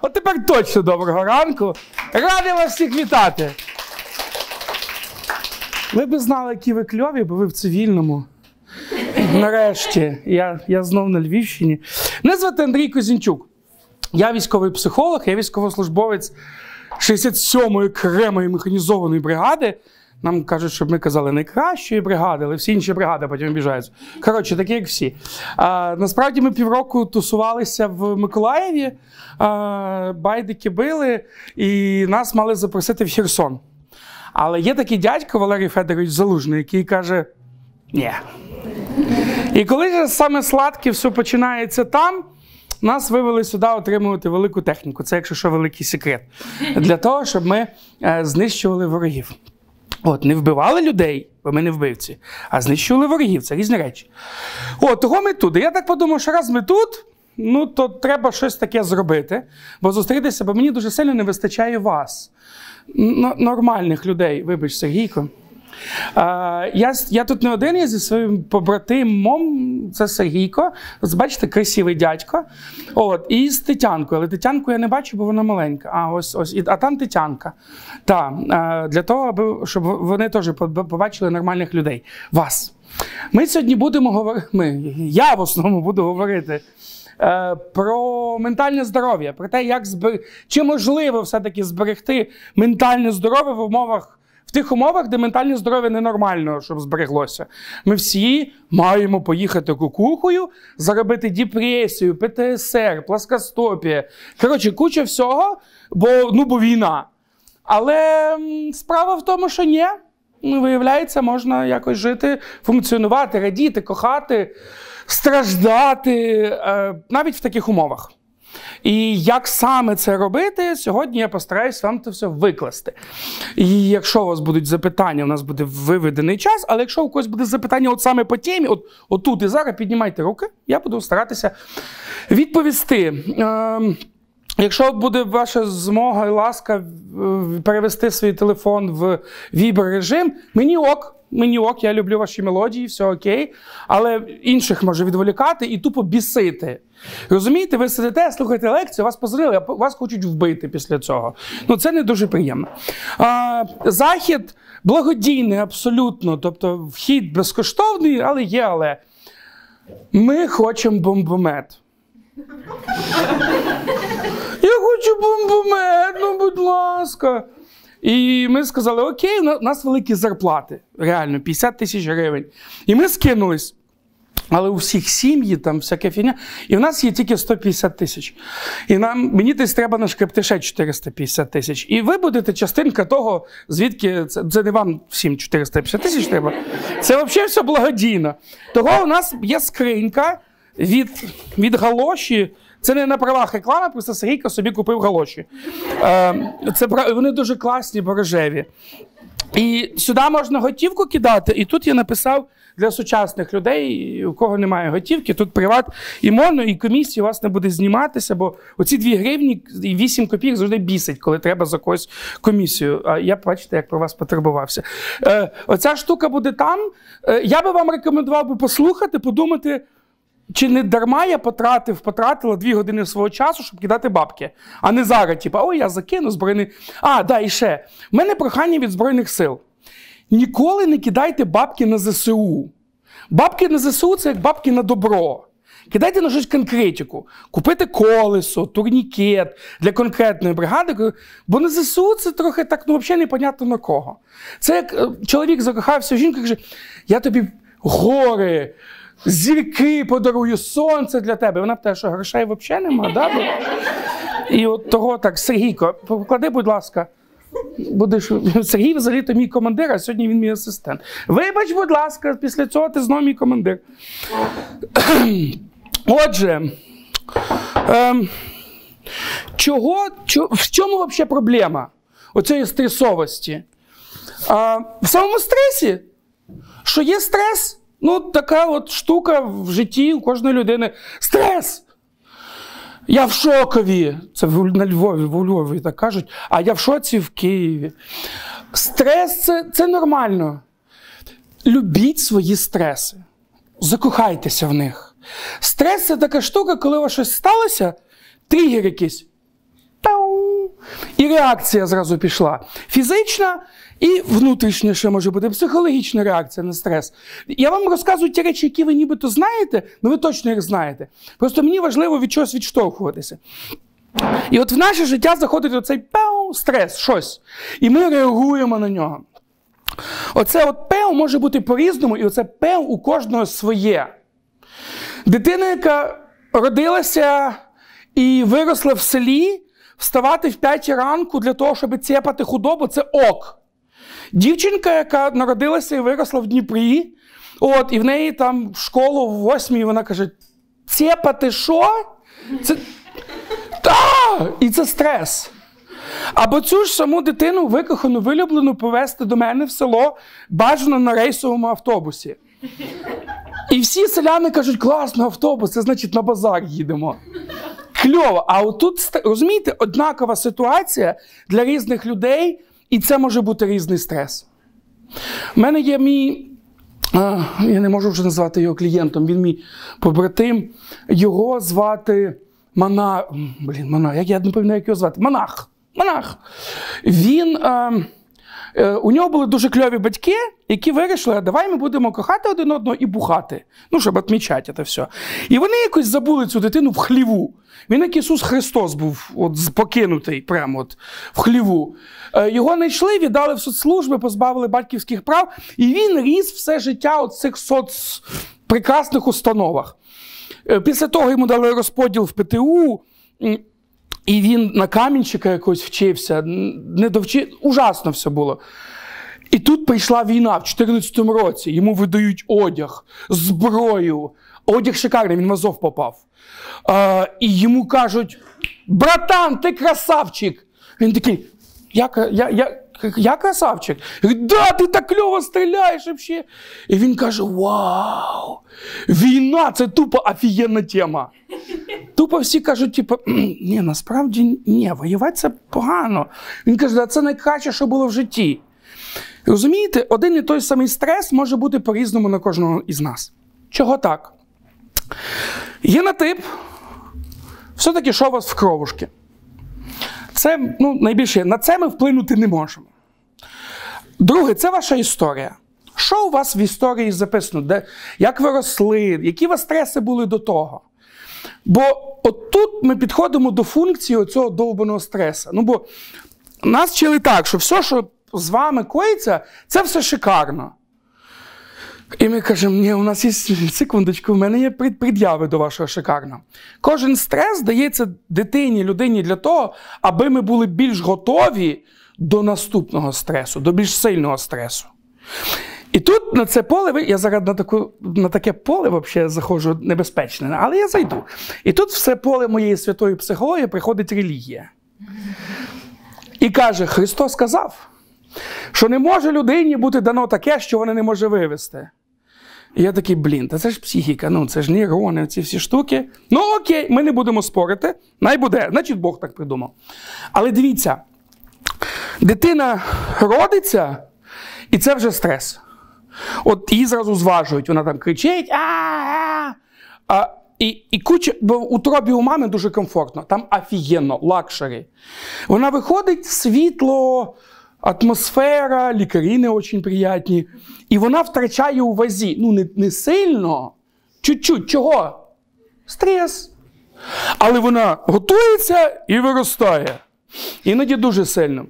От тепер точно доброго ранку. Радий вас всіх вітати. Ви б знали, які ви кльові, бо ви в цивільному. Нарешті, я, я знов на Львівщині. Мене звати Андрій Козінчук. Я військовий психолог, я військовослужбовець 67-ї окремої механізованої бригади. Нам кажуть, щоб ми казали найкращої бригади, але всі інші бригади потім обіжаються. Коротше, такі, як всі. А, насправді ми півроку тусувалися в Миколаєві, а, байдики били, і нас мали запросити в Херсон. Але є такий дядько Валерій Федорович Залужний, який каже: ні. І коли ж саме сладке все починається там, нас вивели сюди отримувати велику техніку. Це, якщо що, великий секрет. Для того, щоб ми е, знищували ворогів. От, не вбивали людей, бо ми не вбивці, а знищували ворогів. Це різні речі. От, того ми тут. Я так подумав, що раз ми тут, ну то треба щось таке зробити, бо зустрітися, бо мені дуже сильно не вистачає вас. Н- нормальних людей, вибач, Сергійко. Я, я тут не один, я зі своїм побратимом, це Сергійко. Бачите, красивий дядько. От, і з Тетянкою. Але Тетянку я не бачу, бо вона маленька. А ось ось. А там Тетянка. Так, для того, аби щоб вони теж побачили нормальних людей. Вас. Ми сьогодні будемо говорити. Ми, я в основному буду говорити. е, Про ментальне здоров'я, про те, як збер... чи можливо все-таки зберегти ментальне здоров'я в умовах в тих умовах, де ментальне здоров'я ненормально, щоб збереглося. Ми всі маємо поїхати кукухою, заробити депресію, ПТСР, пласкостопія. Коротше, куча всього, бо, ну, бо війна. Але справа в тому, що ні. Ну, Виявляється, можна якось жити, функціонувати, радіти, кохати, страждати е, навіть в таких умовах. І як саме це робити, сьогодні я постараюсь вам це все викласти. І якщо у вас будуть запитання, у нас буде виведений час, але якщо у когось буде запитання от саме по темі, от, от тут і зараз піднімайте руки, я буду старатися відповісти. Ем, Якщо буде ваша змога і ласка е, перевести свій телефон в вібер режим, мені ок. Мені ок, я люблю ваші мелодії, все окей. Але інших може відволікати і тупо бісити. Розумієте, ви сидите, слухаєте лекцію, вас позвонили, а вас хочуть вбити після цього. Ну це не дуже приємно. А, захід благодійний, абсолютно. Тобто вхід безкоштовний, але є, але. Ми хочемо бомбомет. Я хочу бомбомет, ну будь ласка. І ми сказали: Окей, у нас великі зарплати, реально, 50 тисяч гривень. І ми скинулись. Але у всіх сім'ї, там всяка фігня. І в нас є тільки 150 тисяч. І нам, мені десь треба нашкребти ще 450 тисяч. І ви будете частинка того, звідки це, це не вам всім 450 тисяч треба. Це взагалі все благодійно. Того у нас є скринька від, від галоші. Це не на правах реклами, просто Сергійко собі купив галоші. Е, це, вони дуже класні, бо рожеві. І сюди можна готівку кидати, і тут я написав для сучасних людей, у кого немає готівки, тут приват і моно, і комісія у вас не буде зніматися, бо оці 2 гривні і 8 копійок завжди бісить, коли треба за когось комісію. А я бачите, як про вас потурбувався. Е, оця штука буде там. Е, я би вам рекомендував би послухати, подумати. Чи не дарма я потратив, потратила дві години свого часу, щоб кидати бабки, а не зараз, типу, ой, я закину збройний. А, да, і ще. У мене прохання від Збройних сил. Ніколи не кидайте бабки на ЗСУ. Бабки на ЗСУ це як бабки на добро. Кидайте на щось конкретику. Купити колесо, турнікет для конкретної бригади. Бо на ЗСУ це трохи так, ну взагалі непонятно на кого. Це як е, чоловік закохався в жінку і каже: я тобі гори, зірки подарую, сонце для тебе. Вона питає, що грошей взагалі нема, да? І от того так, Сергійко, поклади, будь ласка. Будеш Сергій взагалі то мій командир, а сьогодні він мій асистент. Вибач, будь ласка, після цього ти знову мій командир. Отже, ем, чого, чо- в чому взагалі проблема оцієї стресовості? А, в самому стресі, що є стрес, ну така от штука в житті у кожної людини. Стрес! Я в шокові. Це на Львові, в Львові так кажуть, а я в шоці в Києві. Стрес це, це нормально. Любіть свої стреси. Закохайтеся в них. Стрес це така штука, коли у вас щось сталося, тригер якийсь. І реакція зразу пішла. Фізична і внутрішня ще може бути психологічна реакція на стрес. Я вам розказую ті речі, які ви нібито знаєте, але ви точно їх знаєте. Просто мені важливо від чогось відштовхуватися. І от в наше життя заходить оцей пеу, стрес, щось. І ми реагуємо на нього. Оце от пеу може бути по-різному, і оце пеу у кожного своє. Дитина, яка родилася і виросла в селі, вставати в 5 ранку для того, щоб цепати худобу, це ок. Дівчинка, яка народилася і виросла в Дніпрі, от, і в неї там школу в восьмій, вона каже: цепати що? Це... Та! І це стрес. Або цю ж саму дитину, викохану, вилюблену, повезти до мене в село бажано на рейсовому автобусі. І всі селяни кажуть, класно, автобус, це значить на базар їдемо. Кльово. А отут, розумієте, однакова ситуація для різних людей, і це може бути різний стрес. У мене є мій, я не можу вже назвати його клієнтом, він мій побратим. Його звати Мана. Блін, Мана, як я не пам'ятаю, як його звати? Монах. Монах. Він. А, Е, у нього були дуже кльові батьки, які вирішили, а давай ми будемо кохати один одного і бухати. Ну, щоб відмічати це все. І вони якось забули цю дитину в хліву. Він, як Ісус Христос, був от, покинутий прямо от, в хліву. Е, його знайшли, віддали в соцслужби, позбавили батьківських прав, і він ріс все життя у цих соцпрекрасних установах. Е, після того йому дали розподіл в ПТУ. І він на камінчика якось вчився, не довчи... ужасно все було. І тут прийшла війна в 2014 році. Йому видають одяг, зброю. Одяг шикарний, він в Азов попав. А, І йому кажуть: братан, ти красавчик! Він такий, я я, я, я красавчик? Да, ти так кльово стріляєш взагалі. І він каже: Вау! Війна це тупо офігенна тема. Тупо всі кажуть, типу, ні, насправді ні, воювати це погано. Він каже, да це найкраще, що було в житті. Розумієте, один і той самий стрес може бути по-різному на кожного із нас. Чого так? Є на тип, все-таки що у вас в кровушки? Це ну, найбільше на це ми вплинути не можемо. Друге, це ваша історія. Що у вас в історії записано? Де, Як ви росли, які у вас стреси були до того? Бо от тут ми підходимо до функції цього довбаного стресу. Ну, бо нас вчили так, що все, що з вами коїться, це все шикарно. І ми кажемо, ні, у нас є секундочку, в мене є пред'яви до вашого шикарного. Кожен стрес дається дитині, людині для того, аби ми були більш готові до наступного стресу, до більш сильного стресу. І тут на це поле, я зараз на таку, на таке поле взагалі заходжу небезпечне, але я зайду. І тут все поле моєї святої психології приходить релігія. І каже: Христос сказав, що не може людині бути дано таке, що вона не може вивести. І я такий, блін, та це ж психіка, ну це ж нейрони, ці всі штуки. Ну окей, ми не будемо спорити. Най буде, значить Бог так придумав. Але дивіться, дитина родиться, і це вже стрес. От її зразу зважують, вона там кричить. а а І і куча, бо утробі у мами дуже комфортно, там офігенно, luxury. Вона виходить, світло, атмосфера, лікарі не дуже приятні. І вона втрачає у вазі. Ну, не не сильно, чуть-чуть. Чого? Стрес. Але вона готується і виростає. Іноді дуже сильно.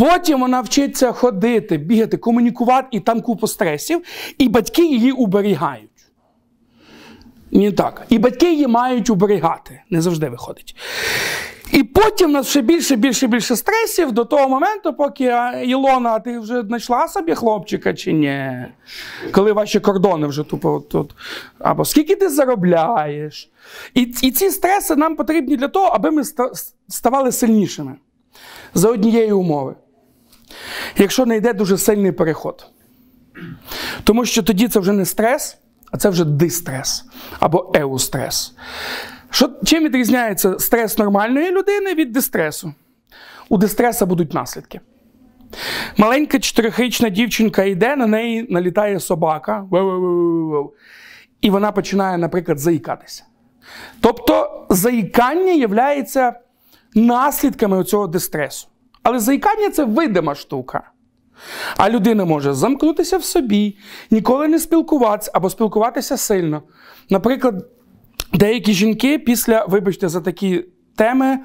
Потім вона вчиться ходити, бігати, комунікувати, і там купу стресів, і батьки її уберігають. Не так. І батьки її мають уберігати. Не завжди виходить. І потім у нас ще більше, більше, більше стресів до того моменту, поки Ілона, ти вже знайшла собі хлопчика чи ні? Коли ваші кордони вже тупо тут. Або скільки ти заробляєш. І і ці стреси нам потрібні для того, аби ми ставали сильнішими. За однієї умови якщо не йде дуже сильний переход. Тому що тоді це вже не стрес, а це вже дистрес або еустрес. Що, Чим відрізняється стрес нормальної людини від дистресу? У дистреса будуть наслідки. Маленька чотирихрічна дівчинка йде, на неї налітає собака, і вона починає, наприклад, заїкатися. Тобто, заїкання є наслідками цього дистресу. Але заїкання це видима штука. А людина може замкнутися в собі, ніколи не спілкуватися або спілкуватися сильно. Наприклад, деякі жінки після, вибачте, за такі теми,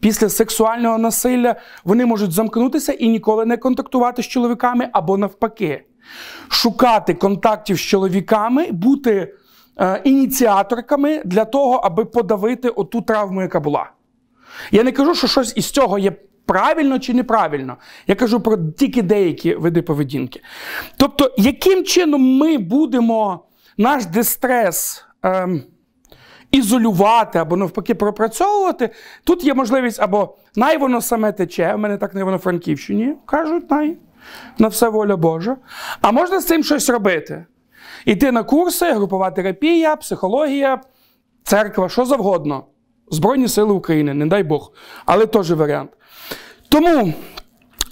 після сексуального насилля, вони можуть замкнутися і ніколи не контактувати з чоловіками або навпаки. Шукати контактів з чоловіками, бути е, ініціаторками для того, аби подавити оту травму, яка була. Я не кажу, що щось із цього є правильно чи неправильно. Я кажу про тільки деякі види поведінки. Тобто, яким чином ми будемо наш дистрес ем, ізолювати або навпаки пропрацьовувати, тут є можливість або най воно саме тече, у мене так на Івано-Франківщині кажуть, най, на все воля Божа. А можна з цим щось робити. Іти на курси, групова терапія, психологія, церква, що завгодно. Збройні Сили України, не дай Бог, але теж варіант. Тому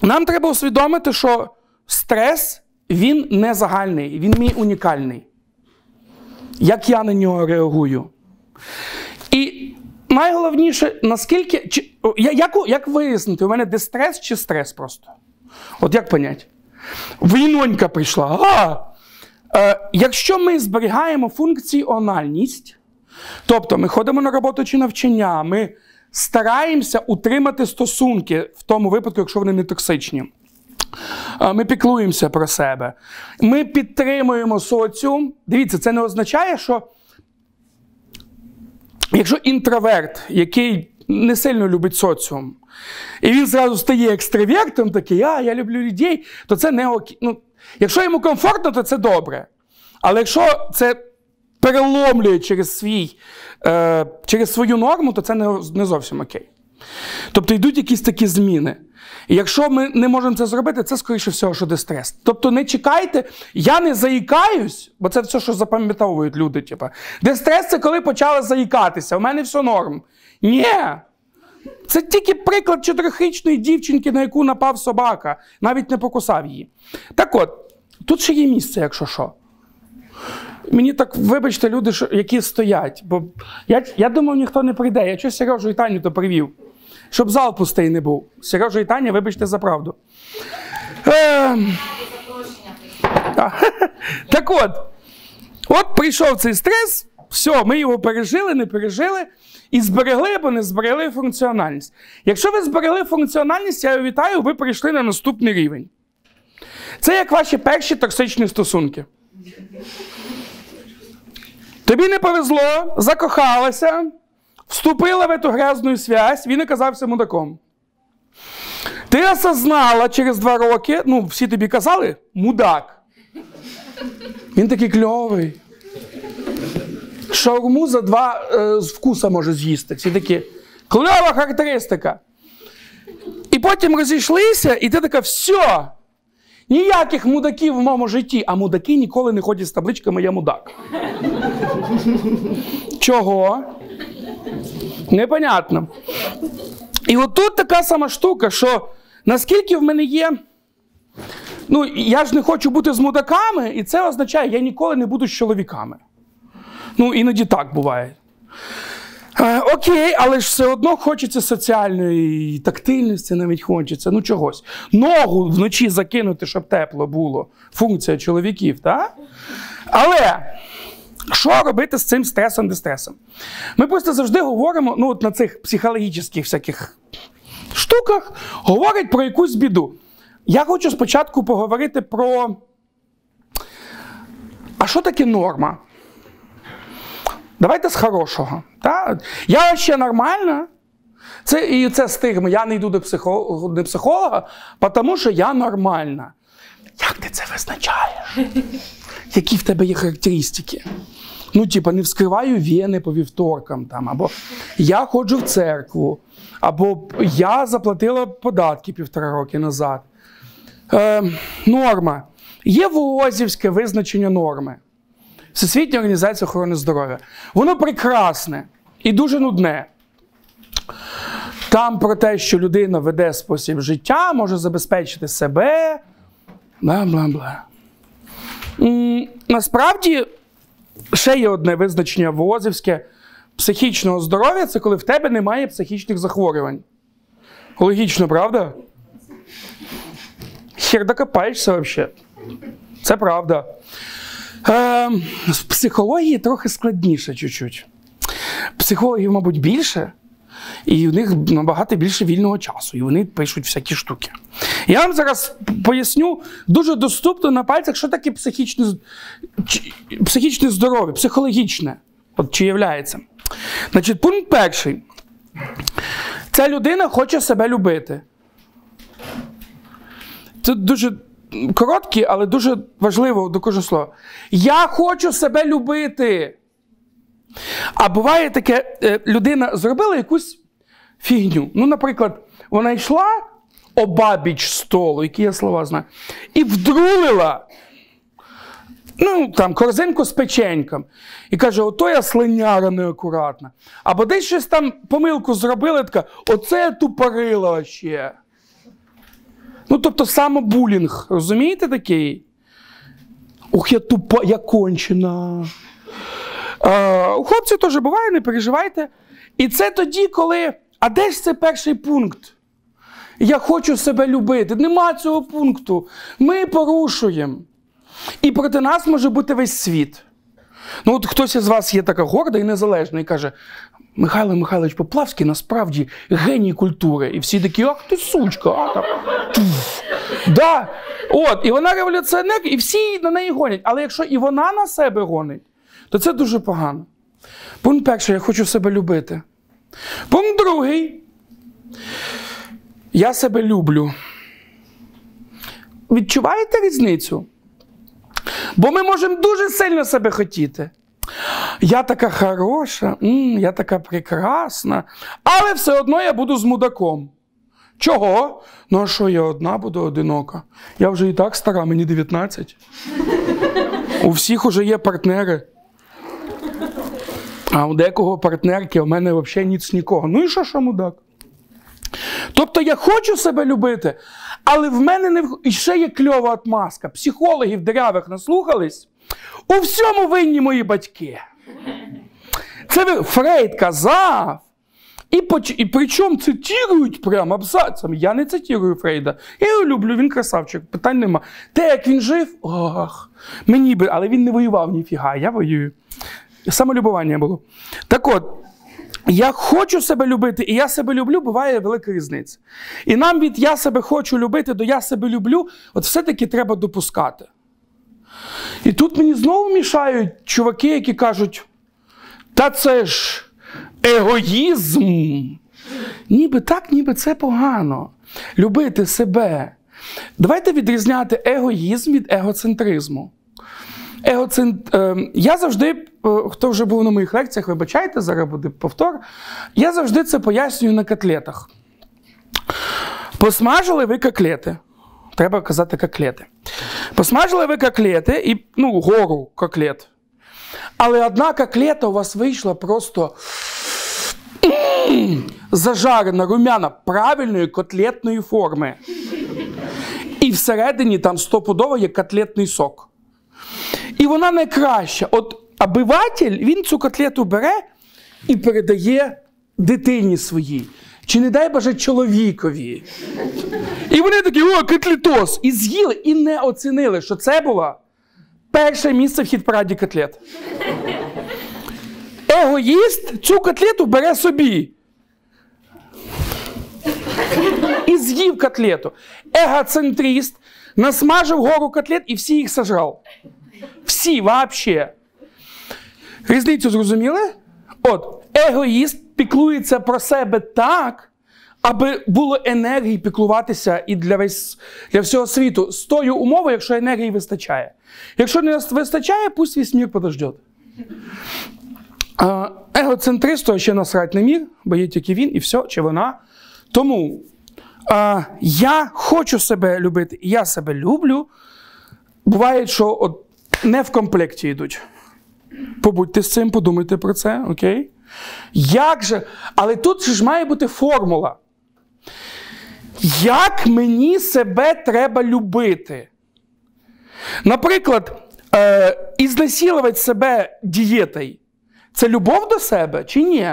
нам треба усвідомити, що стрес він не загальний, він мій унікальний. Як я на нього реагую. І найголовніше, наскільки. Чи, як як вияснити, у мене дистрес чи стрес просто? От як понять? Війнонька прийшла. А! Е, Якщо ми зберігаємо функціональність, тобто ми ходимо на роботу чи навчання, ми стараємося утримати стосунки в тому випадку, якщо вони не токсичні. Ми піклуємося про себе. Ми підтримуємо соціум. Дивіться, це не означає, що якщо інтроверт, який не сильно любить соціум, і він зразу стає екстравертом, такий, а я люблю людей, то це не окей. Ну, Якщо йому комфортно, то це добре. Але якщо це переломлює через свій, е, через свою норму, то це не, не зовсім окей. Тобто йдуть якісь такі зміни. І якщо ми не можемо це зробити, це, скоріше всього, що дистрес. Тобто не чекайте, я не заїкаюсь, бо це все, що запам'ятовують люди. Типу. Дистрес це коли почали заїкатися. У мене все норм. Ні. Це тільки приклад чотирихрічної дівчинки, на яку напав собака, навіть не покусав її. Так от, тут ще є місце, якщо що. Мені так, вибачте, люди, які стоять. Бо я я думав, ніхто не прийде. Я щось Сережу і Таню то привів. Щоб зал пустий не був. Сережа і Таня, вибачте за правду. Е, так от, от прийшов цей стрес, все, ми його пережили, не пережили. І зберегли або не зберегли функціональність. Якщо ви зберегли функціональність, я вітаю, ви прийшли на наступний рівень. Це як ваші перші токсичні стосунки. Тобі не повезло, закохалася, вступила в эту грязну связь, він оказався мудаком. Ти осознала через два роки, ну, всі тобі казали, мудак. Він такий кльовий. Шаурму за два е, вкуса може з'їсти. Всі такі кльова характеристика. І потім розійшлися, і ти така, все. Ніяких мудаків в моєму житті, а мудаки ніколи не ходять з табличками Я мудак. Чого? Непонятно. І отут така сама штука, що наскільки в мене є. Ну, я ж не хочу бути з мудаками, і це означає, я ніколи не буду з чоловіками. Ну, іноді так буває. Е, окей, але ж все одно хочеться соціальної тактильності, навіть хочеться, ну чогось. Ногу вночі закинути, щоб тепло було. Функція чоловіків, так? Але що робити з цим стресом, дистресом? Ми просто завжди говоримо ну, от на цих психологічних всяких штуках, говорять про якусь біду. Я хочу спочатку поговорити про. А що таке норма? Давайте з хорошого. Та? Я ще нормальна. Це, І це стигма. Я не йду до психолога, до психолога, тому що я нормальна. Як ти це визначаєш? Які в тебе є характеристики? Ну, типа, не вскриваю вени по вівторкам, там, або я ходжу в церкву, або я заплатила податки півтора роки назад. Е, Норма. Є ВОЗівське визначення норми. Всесвітня організація охорони здоров'я. Воно прекрасне і дуже нудне. Там про те, що людина веде спосіб життя, може забезпечити себе. Бла бла бла. Насправді, ще є одне визначення Возівське психічного здоров'я це коли в тебе немає психічних захворювань. Логічно, правда? Хер докопаєшся взагалі. Це правда. Е, з психології трохи складніше чуть-чуть. Психологів, мабуть, більше, і в них набагато більше вільного часу, і вони пишуть всякі штуки. Я вам зараз поясню дуже доступно на пальцях, що таке психічне, психічне здоров'я, психологічне. От чи являється. Значить, пункт перший. Ця людина хоче себе любити. Це дуже короткі, але дуже важливо до кожного слова. Я хочу себе любити. А буває таке, е, людина зробила якусь фігню. Ну, наприклад, вона йшла обабіч столу, які я слова знаю, і вдрулила ну, там, корзинку з печеньком. І каже, ото я слиняра неакуратна. Або десь щось там помилку зробила, така, оце я тупорила ще. Ну, тобто самобулінг, розумієте такий? Ух, я тупа, я кончена. А, у хлопців теж буває, не переживайте. І це тоді, коли. А де ж це перший пункт? Я хочу себе любити. Нема цього пункту. Ми порушуємо. І проти нас може бути весь світ. Ну, от хтось із вас є така горда і незалежна, і каже: Михайло Михайлович Поплавський насправді геній культури. І всі такі, ах ти сучка, а там. Да. От, І вона революціонер, і всі на неї гонять. Але якщо і вона на себе гонить, то це дуже погано. Пункт перший, я хочу себе любити. Пункт другий. Я себе люблю. Відчуваєте різницю? Бо ми можемо дуже сильно себе хотіти. Я така хороша, я така прекрасна, але все одно я буду з мудаком. Чого? Ну, а що я одна буду одинока? Я вже і так стара, мені 19. У всіх уже є партнери. А у декого партнерки, у мене взагалі ніц нікого. Ну і що, що мудак? Тобто я хочу себе любити, але в мене не в... І ще є кльова отмазка. Психологів деревих наслухались. У всьому винні мої батьки. Це Фрейд казав. І поч... і причому цитірують прямо абзацами. Я не цитірую Фрейда. Я його люблю, він красавчик, питань нема. Те, як він жив, ох, мені би, але він не воював ніфіга, я воюю. Самолюбування було. Так от, я хочу себе любити, і я себе люблю, буває велика різниця. І нам від я себе хочу любити до я себе люблю, от все-таки треба допускати. І тут мені знову мішають чуваки, які кажуть, та це ж егоїзм. Ніби так, ніби це погано. Любити себе. Давайте відрізняти егоїзм від егоцентризму. Егоцент... Е, я завжди, е, хто вже був на моїх лекціях, вибачайте, зараз буде повтор. Я завжди це пояснюю на котлетах. Посмажили ви котлети. Треба казати котлети. Посмажили ви котлети і ну, гору котлет. Але одна котлета у вас вийшла просто зажарена, румяна правильної котлетної форми. І всередині там стопудово є котлетний сок. І вона найкраща. От обиватель, він цю котлету бере і передає дитині своїй. Чи не дай боже чоловікові. І вони такі, о, котлетос! І з'їли, і не оцінили, що це було перше місце в хіт-параді котлет. Егоїст цю котлету бере собі. І з'їв котлету. Егоцентріст насмажив гору котлет і всі їх сожрав. Всі вообще. Різницю зрозуміли? От, егоїст піклується про себе так, аби було енергії піклуватися і для весь, для всього світу з тою умовою, якщо енергії вистачає. Якщо не вистачає, пусть весь мір подождет. Егоцентристу ще насрать не мір, бо є тільки він і все, чи вона. Тому а, я хочу себе любити, я себе люблю. Буває, що от не в комплекті йдуть. Побудьте з цим, подумайте про це, окей? Як же? Але тут ж має бути формула. Як мені себе треба любити? Наприклад, е, ізнасилувати себе дієтою це любов до себе чи ні?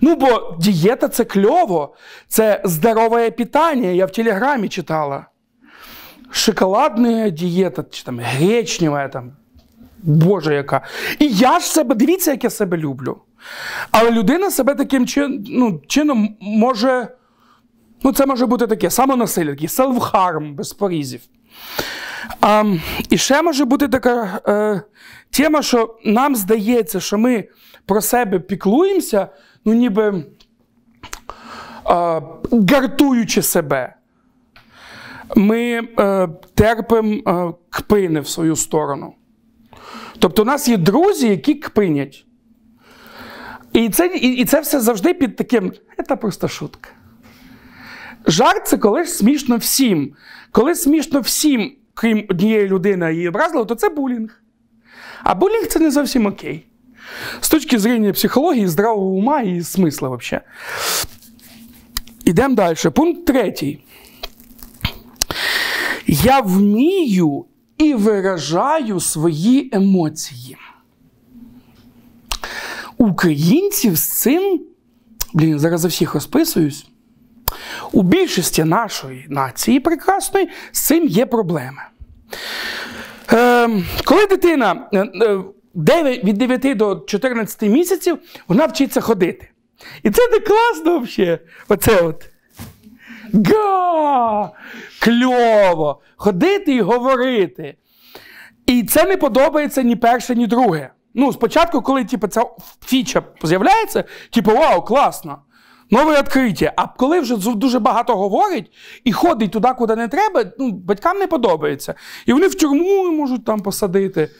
Ну, бо дієта це кльово, це здорове питання. Я в телеграмі читала. Шоколадна дієта, чи там гречнева, там, Боже яка. І я ж себе, дивіться, як я себе люблю. Але людина себе таким чин, ну, чином може. Ну, це може бути таке самонасилля, такий селф-харм без порізів. А, І ще може бути така е, тема, що нам здається, що ми про себе піклуємося, ну ніби е, гартуючи себе. Ми е, терпимо е, кпини в свою сторону. Тобто, у нас є друзі, які кпинять. І це і, і це все завжди під таким. Це просто шутка. Жарт це коли смішно всім. Коли смішно всім, крім однієї людини, її образливо, то це булінг. А булінг це не зовсім окей. З точки зрення психології, здравого ума і смисла взагалі. Ідемо далі. Пункт третій. Я вмію і виражаю свої емоції. Українців з цим, блін, зараз за всіх розписуюсь. У більшості нашої нації прекрасної з цим є проблеми. Е, коли дитина 9, від 9 до 14 місяців вона вчиться ходити. І це не класно взагалі. Оце от. Га! Кльово! Ходити і говорити. І це не подобається ні перше, ні друге. Ну, спочатку, коли типу, ця фіча з'являється, типу, вау, класно! Нове відкриття. А коли вже дуже багато говорить і ходить туди, куди не треба, ну, батькам не подобається. І вони в тюрму можуть там посадити.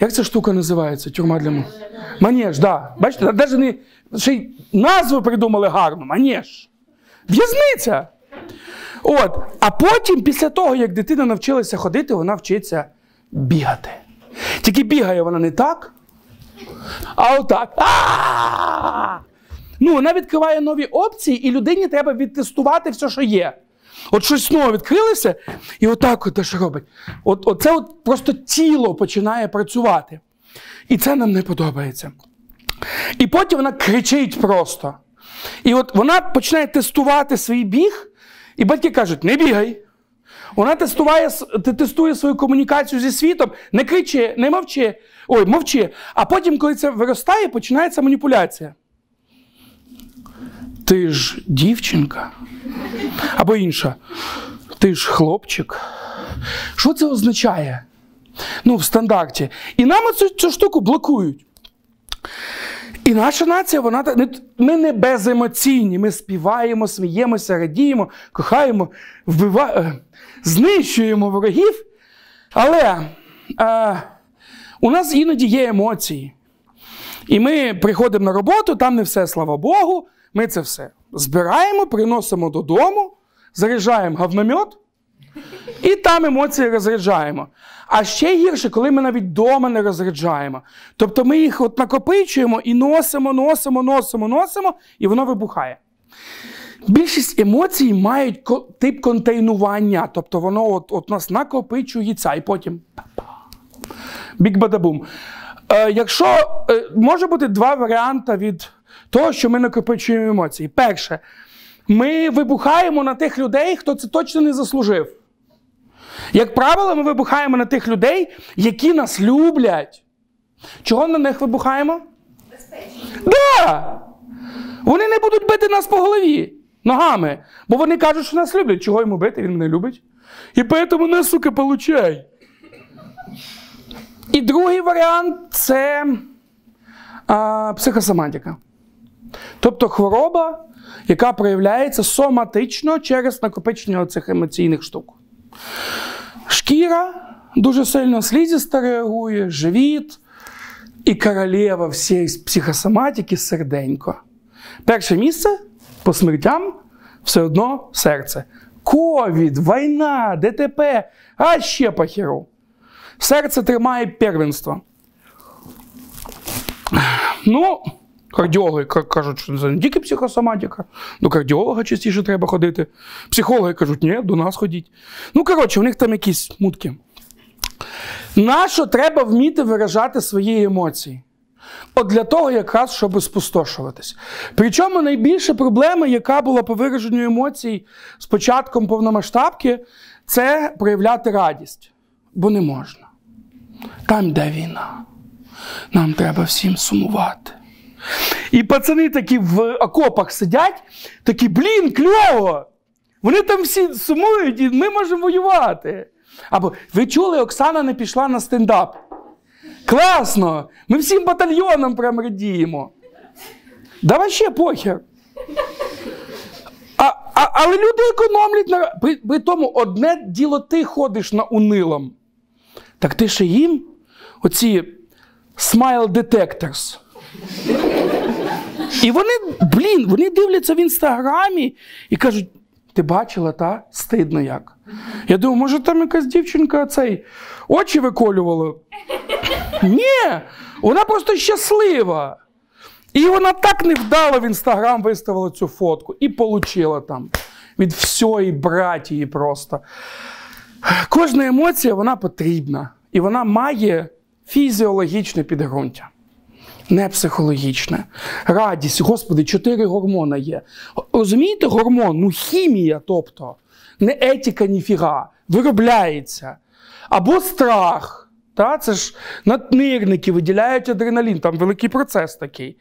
Як ця штука називається? Тюрма для мух? Манеж. Да. Бачите, навіть не ще й назву придумали гарну. Манеж. В'язниця. От. А потім, після того, як дитина навчилася ходити, вона вчиться бігати. Тільки бігає вона не так, а отак. А-а-а! Ну, вона відкриває нові опції, і людині треба відтестувати все, що є. От щось знову відкрилося, і отак от що робить. От, Оце от просто тіло починає працювати. І це нам не подобається. І потім вона кричить просто. І от вона починає тестувати свій біг, і батьки кажуть: не бігай. Вона тестує, тестує свою комунікацію зі світом, не кричи, не мовчи. Ой, мовчи. А потім, коли це виростає, починається маніпуляція. Ти ж дівчинка. Або інша. Ти ж хлопчик. Що це означає? Ну, в стандарті. І нам цю, цю штуку блокують. І наша нація, вона ми не беземоційні. Ми співаємо, сміємося, радіємо, кохаємо, вбива... Е, знищуємо ворогів. Але е, у нас іноді є емоції. І ми приходимо на роботу, там не все, слава Богу. Ми це все збираємо, приносимо додому, заряджаємо говномет і там емоції розряджаємо. А ще гірше, коли ми навіть вдома не розряджаємо. Тобто ми їх от накопичуємо і носимо, носимо, носимо, носимо, і воно вибухає. Більшість емоцій мають тип контейнування. Тобто воно от, от нас накопичується і потім бік-бадабум. Е, Якщо е, може бути два варіанти від того, що ми накопичуємо емоції. Перше, ми вибухаємо на тих людей, хто це точно не заслужив. Як правило, ми вибухаємо на тих людей, які нас люблять. Чого на них вибухаємо? Безпечно. Да! Вони не будуть бити нас по голові ногами. Бо вони кажуть, що нас люблять. Чого йому бити? Він мене любить. І поэтому не, сука, получай. І другий варіант це а, психосоматика. Тобто хвороба, яка проявляється соматично через накопичення цих емоційних штук. Шкіра дуже сильно слізіста реагує, живіт і королева всієї психосоматики серденько. Перше місце по смертям все одно серце. Ковід, війна, ДТП, а ще похеру. Серце тримає первенство. Ну, Кардіологи кажуть, що це не тільки психосоматика, до кардіолога частіше треба ходити. Психологи кажуть, ні, до нас ходіть. Ну, коротше, у них там якісь мутки. Нащо треба вміти виражати свої емоції? От для того, якраз, щоб спустошуватись. Причому найбільша проблема, яка була по вираженню емоцій з початком повномасштабки, це проявляти радість. Бо не можна. Там йде війна. Нам треба всім сумувати. І пацани такі в окопах сидять, такі, блін, кльово! Вони там всі сумують, і ми можемо воювати. Або ви чули, Оксана не пішла на стендап. Класно! Ми всім батальйоном прям радіємо. Давай ще похер. А, а, Але люди економлять на. При, при тому одне діло ти ходиш на унилом. Так ти ще їм оці detectors. І вони, блін, вони дивляться в інстаграмі і кажуть: ти бачила, та? Стидно як. Я думаю, може там якась дівчинка цей очі виколювала. Ні, вона просто щаслива. І вона так невдало в інстаграм виставила цю фотку і отримала там від всієї братії просто. Кожна емоція вона потрібна. І вона має фізіологічне підґрунтя, не психологічне. Радість, Господи, чотири гормони є. Розумієте, гормон, ну хімія, тобто, не етика, ніфіга, виробляється. Або страх. Та? Це ж наднирники виділяють адреналін, там великий процес такий.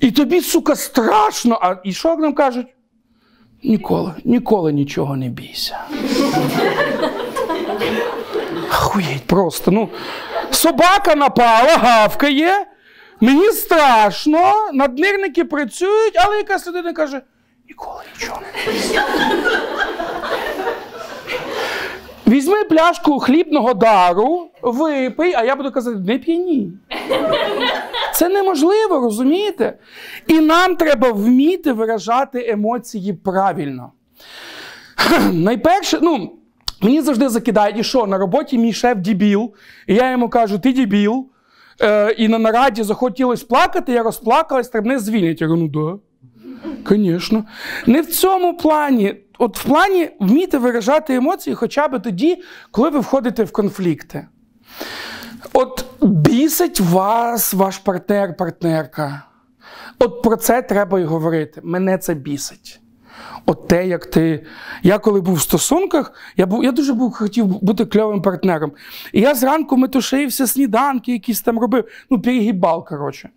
І тобі, сука, страшно. А і що нам кажуть? Ніколи, ніколи нічого не бійся. Охуєть просто. ну. Собака напала, гавкає, мені страшно, наднирники працюють, але якась людина каже: ніколи нічого не. Візьми пляшку хлібного дару, випий, а я буду казати, не п'яні. Це неможливо, розумієте? І нам треба вміти виражати емоції правильно. Найперше, ну, мені завжди закидають, і що на роботі мій шеф дібіл, і я йому кажу, ти дібіл. Е, і на нараді захотілося плакати, я розплакалась, треба мене звільнять. Я кажу, ну да. Звісно. Не в цьому плані. От в плані вміти виражати емоції хоча б тоді, коли ви входите в конфлікти. От бісить вас ваш партнер, партнерка. От про це треба й говорити. Мене це бісить. От те, як ти. Я коли був в стосунках, я був, я дуже був, хотів бути кльовим партнером. І я зранку метушився, сніданки якісь там робив. Ну, перегибав, коротше.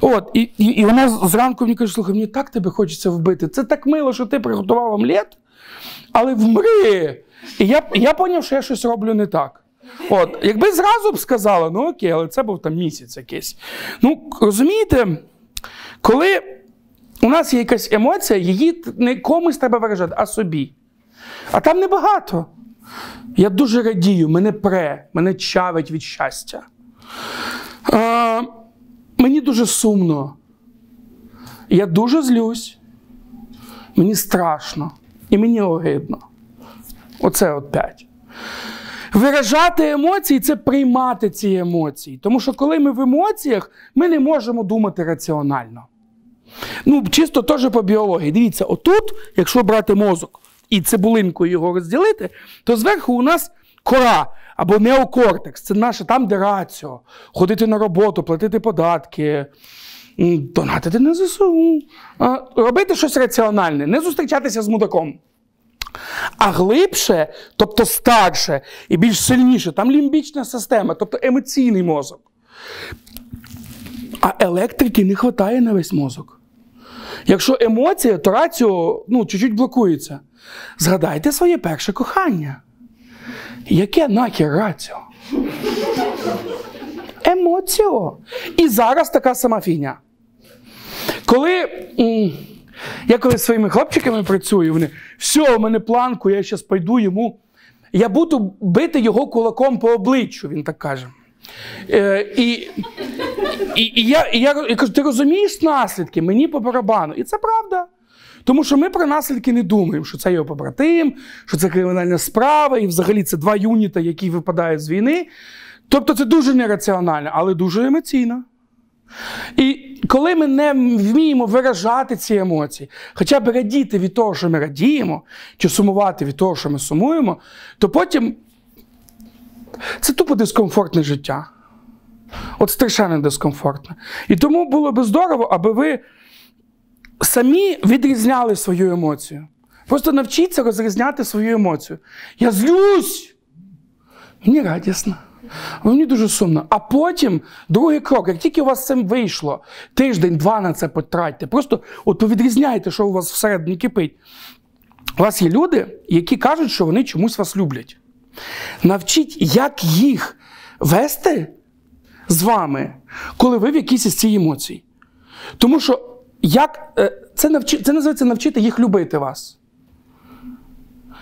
От, І і, і вона зранку мені каже, слухай, мені так тебе хочеться вбити. Це так мило, що ти приготував омлет, але вмри. І я я зрозумів, що я щось роблю не так. От, Якби зразу б сказала, ну окей, але це був там місяць якийсь. Ну, розумієте, коли у нас є якась емоція, її не комусь треба виражати, а собі. А там небагато. Я дуже радію, мене пре, мене чавить від щастя. А, Мені дуже сумно. Я дуже злюсь. Мені страшно. І мені огидно. Оце от п'ять. Виражати емоції це приймати ці емоції. Тому що коли ми в емоціях, ми не можемо думати раціонально. Ну, чисто теж по біології. Дивіться, отут, якщо брати мозок і цибулинкою його розділити, то зверху у нас кора або неокортекс. Це наше там, де раціо. Ходити на роботу, платити податки, донатити на ЗСУ, робити щось раціональне, не зустрічатися з мудаком. А глибше, тобто старше і більш сильніше, там лімбічна система, тобто емоційний мозок. А електрики не вистачає на весь мозок. Якщо емоція, то раціо ну, чуть-чуть блокується. Згадайте своє перше кохання. Яке нахер раціо? Емоціо. І зараз така сама фігня. Коли я коли своїми хлопчиками працюю, вони все, у мене планку, я зараз пойду йому. Я буду бити його кулаком по обличчю, він так каже. Е, І і, і, я і я, я кажу: ти розумієш наслідки? Мені по барабану. І це правда. Тому що ми про наслідки не думаємо, що це його побратим, що це кримінальна справа, і взагалі це два юніта, які випадають з війни. Тобто це дуже нераціонально, але дуже емоційно. І коли ми не вміємо виражати ці емоції, хоча б радіти від того, що ми радіємо, чи сумувати від того, що ми сумуємо, то потім це тупо дискомфортне життя. От страшенно дискомфортно. І тому було би здорово, аби ви самі відрізняли свою емоцію. Просто навчіться розрізняти свою емоцію. Я злюсь! Мені радісно. Мені дуже сумно. А потім другий крок, як тільки у вас це вийшло, тиждень-два на це потратьте. Просто от відрізняйте, що у вас всередині кипить. У вас є люди, які кажуть, що вони чомусь вас люблять. Навчіть, як їх вести з вами, коли ви в якійсь із цих емоцій. Тому що як, е, це, навчи, це називається навчити їх любити вас.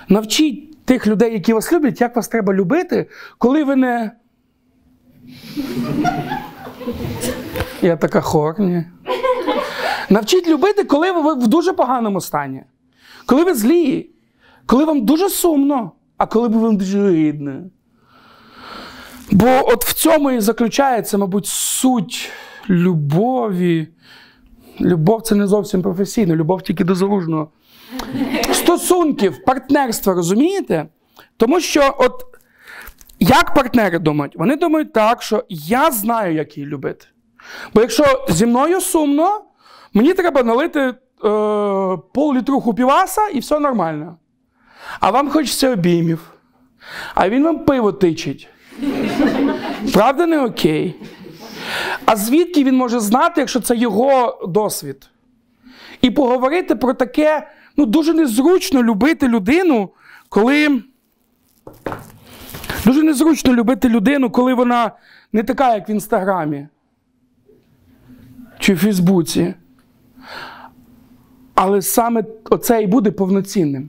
Навчіть тих людей, які вас люблять, як вас треба любити, коли ви не. Я така хорні. Навчіть любити, коли ви в дуже поганому стані. Коли ви злі, коли вам дуже сумно, а коли вам дуже рідно. Бо от в цьому і заключається, мабуть, суть любові. Любов це не зовсім професійно, любов тільки до залужного. Стосунків, партнерства, розумієте? Тому що, от як партнери думають? Вони думають так, що я знаю, як її любити. Бо якщо зі мною сумно, мені треба налити е, пол-літруху піваса і все нормально. А вам хочеться обіймів. А він вам пиво тичить. Правда, не окей? А звідки він може знати, якщо це його досвід? І поговорити про таке, ну, дуже незручно любити людину, коли. Дуже незручно любити людину, коли вона не така, як в Інстаграмі чи в Фейсбуці. Але саме оце і буде повноцінним.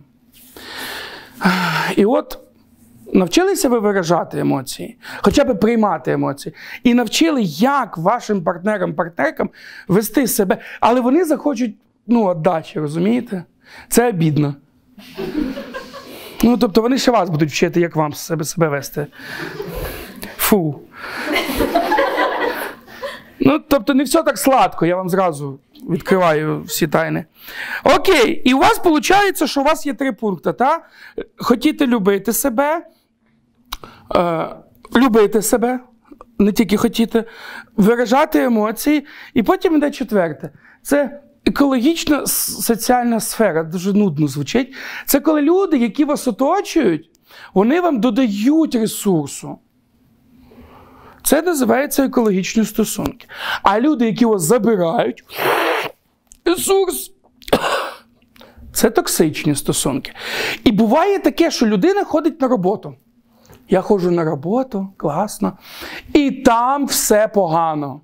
І от навчилися ви виражати емоції, хоча б приймати емоції. І навчили, як вашим партнерам, партнеркам вести себе. Але вони захочуть ну, віддачі, розумієте? Це обідно. Ну, тобто вони ще вас будуть вчити, як вам себе себе вести. Фу. Ну, тобто, не все так сладко, я вам зразу відкриваю всі тайни. Окей, і у вас виходить, що у вас є три пункти. Та? Хотіти любити себе, е, любити себе, не тільки хотіти, виражати емоції, і потім йде четверте. Це екологічна соціальна сфера, дуже нудно звучить. Це коли люди, які вас оточують, вони вам додають ресурсу. Це називається екологічні стосунки. А люди, які вас забирають, ресурс. Це токсичні стосунки. І буває таке, що людина ходить на роботу. Я ходжу на роботу, класно. І там все погано.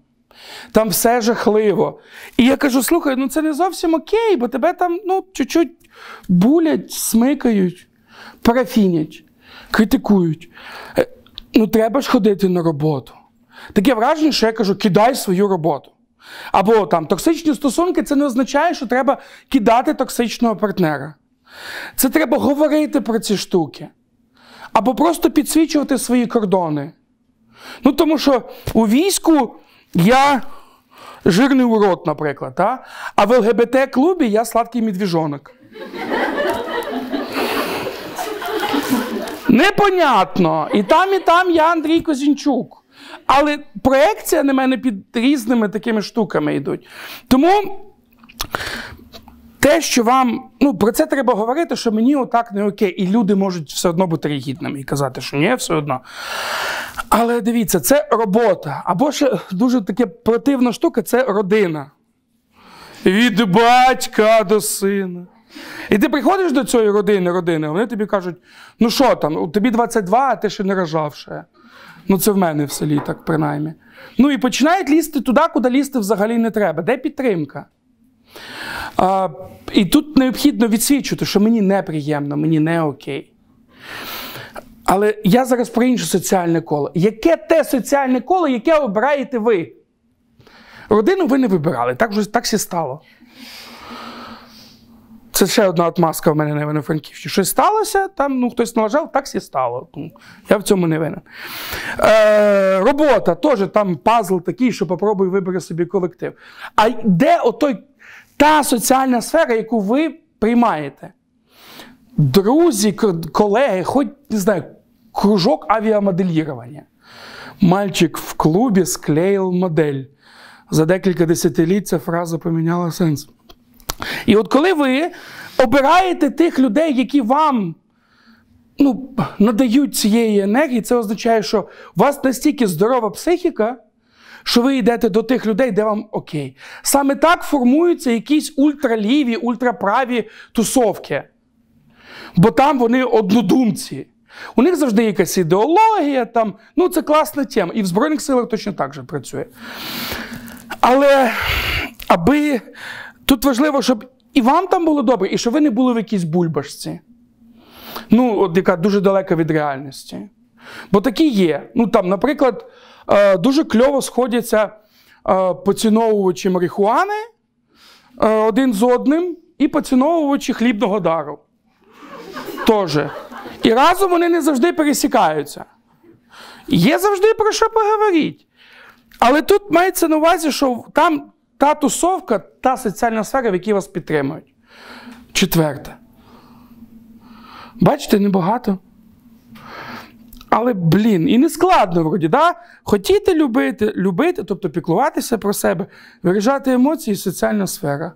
Там все жахливо. І я кажу: слухай, ну це не зовсім окей, бо тебе там ну, чуть-чуть булять, смикають, парафінять, критикують. Ну, треба ж ходити на роботу. Таке враження, що я кажу, кидай свою роботу. Або там токсичні стосунки це не означає, що треба кидати токсичного партнера. Це треба говорити про ці штуки. Або просто підсвічувати свої кордони. Ну, тому що у війську я жирний урод, наприклад, а, а в ЛГБТ-клубі я сладкий медвіжонок. Непонятно. І там, і там я Андрій Козінчук. Але проекція на мене під різними такими штуками йдуть. Тому те, що вам, ну, про це треба говорити, що мені отак не окей. І люди можуть все одно бути рігідними і казати, що ні, все одно. Але дивіться, це робота. Або ще дуже таке противна штука це родина. Від батька до сина. І ти приходиш до цієї родини, родини, вони тобі кажуть: ну що там, тобі 22, а ти ще не рожав ще. Ну, це в мене в селі, так принаймні. Ну і починають лізти туди, куди лізти взагалі не треба. Де підтримка? А, І тут необхідно відсвідчити, що мені неприємно, мені не окей. Але я зараз про інше соціальне коло. Яке те соціальне коло, яке обираєте ви? Родину ви не вибирали, так так всі стало. Це ще одна отмазка в мене на івано франківщині Щось сталося, там ну, хтось налажав, так всі стало. Я в цьому не винен. Е, Робота теж там пазл такий, що попробуй вибери собі колектив. А де отой, та соціальна сфера, яку ви приймаєте? Друзі, колеги, хоч не знаю, кружок авіамоделірування. Мальчик в клубі склеїв модель. За декілька десятиліть ця фраза поміняла сенс. І от коли ви обираєте тих людей, які вам ну, надають цієї енергії, це означає, що у вас настільки здорова психіка, що ви йдете до тих людей, де вам окей. Саме так формуються якісь ультраліві, ультраправі тусовки. Бо там вони однодумці. У них завжди якась ідеологія, там, ну це класна тема. І в Збройних силах точно так же працює. Але аби тут важливо, щоб і вам там було добре, і щоб ви не були в якійсь бульбашці. Ну, от яка дуже далека від реальності. Бо такі є. Ну, там, Наприклад, е, дуже кльово сходяться е, поціновувачі марихуани е, один з одним і поціновувачі хлібного дару. Тоже. І разом вони не завжди пересікаються. Є завжди про що поговорити. Але тут мається на увазі, що там та тусовка, та соціальна сфера, в якій вас підтримують. Четверте. Бачите, небагато. Але, блін, і не складно вроді, да? Хотіти любити, любити, тобто піклуватися про себе, виражати емоції, соціальна сфера.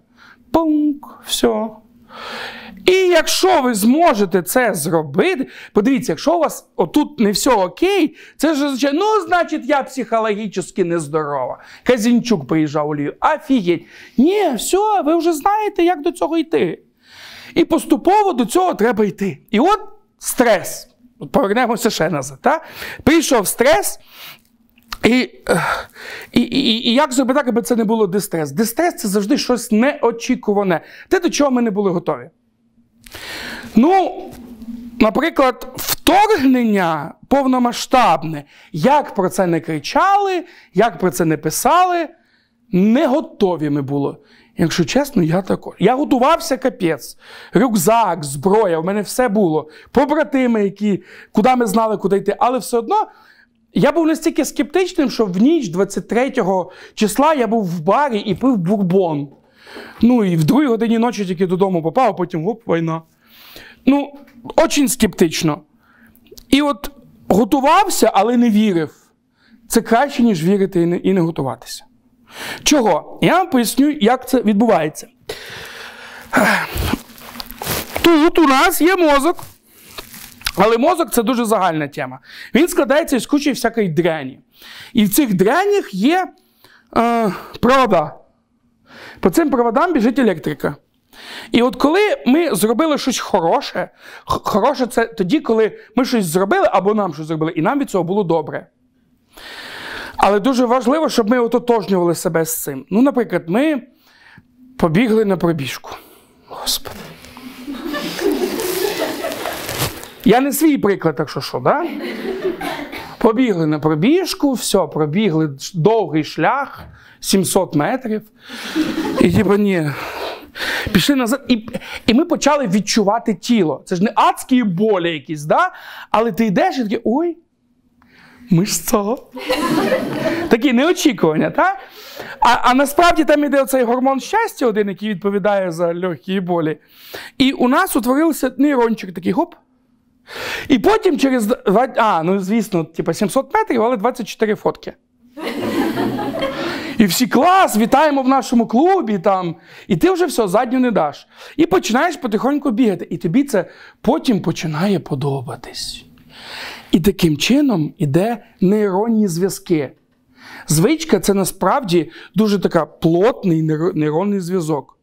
Пунк, все. І якщо ви зможете це зробити, подивіться, якщо у вас отут не все окей, це ж означає, ну, значить, я психологічно нездорова. Казінчук приїжджав у Лію. Офігеть. Ні, все, ви вже знаєте, як до цього йти. І поступово до цього треба йти. І от стрес. Повернемося ще назад. Так? Прийшов стрес. І і, і, і як зробити так, аби це не було дистрес? Дистрес це завжди щось неочікуване. Те, до чого ми не були готові. Ну, наприклад, вторгнення повномасштабне. Як про це не кричали, як про це не писали, не готові ми були. Якщо чесно, я також. Я готувався капець. Рюкзак, зброя, в мене все було. Побратими, які, куди ми знали, куди йти. Але все одно я був настільки скептичним, що в ніч 23 числа я був в барі і пив бурбон. Ну і в другій годині ночі тільки додому попав, а потім гоп, війна. Ну, очень скептично. І от готувався, але не вірив. Це краще, ніж вірити і не, і не готуватися. Чого? Я вам поясню, як це відбувається. Тут у нас є мозок. Але мозок це дуже загальна тема. Він складається із кучі всякої дряні. І в цих дрянях є е, провода. По цим проводам біжить електрика. І от коли ми зробили щось хороше, хороше це тоді, коли ми щось зробили або нам щось зробили, і нам від цього було добре. Але дуже важливо, щоб ми ототожнювали себе з цим. Ну, наприклад, ми побігли на пробіжку. Господи. Я не свій приклад, так що да? Побігли на пробіжку, все, пробігли довгий шлях, 700 метрів. І типу, ні. Пішли назад, і і ми почали відчувати тіло. Це ж не адські болі якісь, да? але ти йдеш і такий, ой, мишця. Такі неочікування, так? А а насправді там іде оцей гормон щастя, один, який відповідає за легкі болі. І у нас утворився нейрончик такий гоп. І потім через. А, ну звісно, типу 700 метрів, але 24 фотки. І всі клас, вітаємо в нашому клубі. там. І ти вже все, задню не даш. І починаєш потихоньку бігати. І тобі це потім починає подобатись. І таким чином іде нейронні зв'язки. Звичка це насправді дуже така плотний нейронний зв'язок,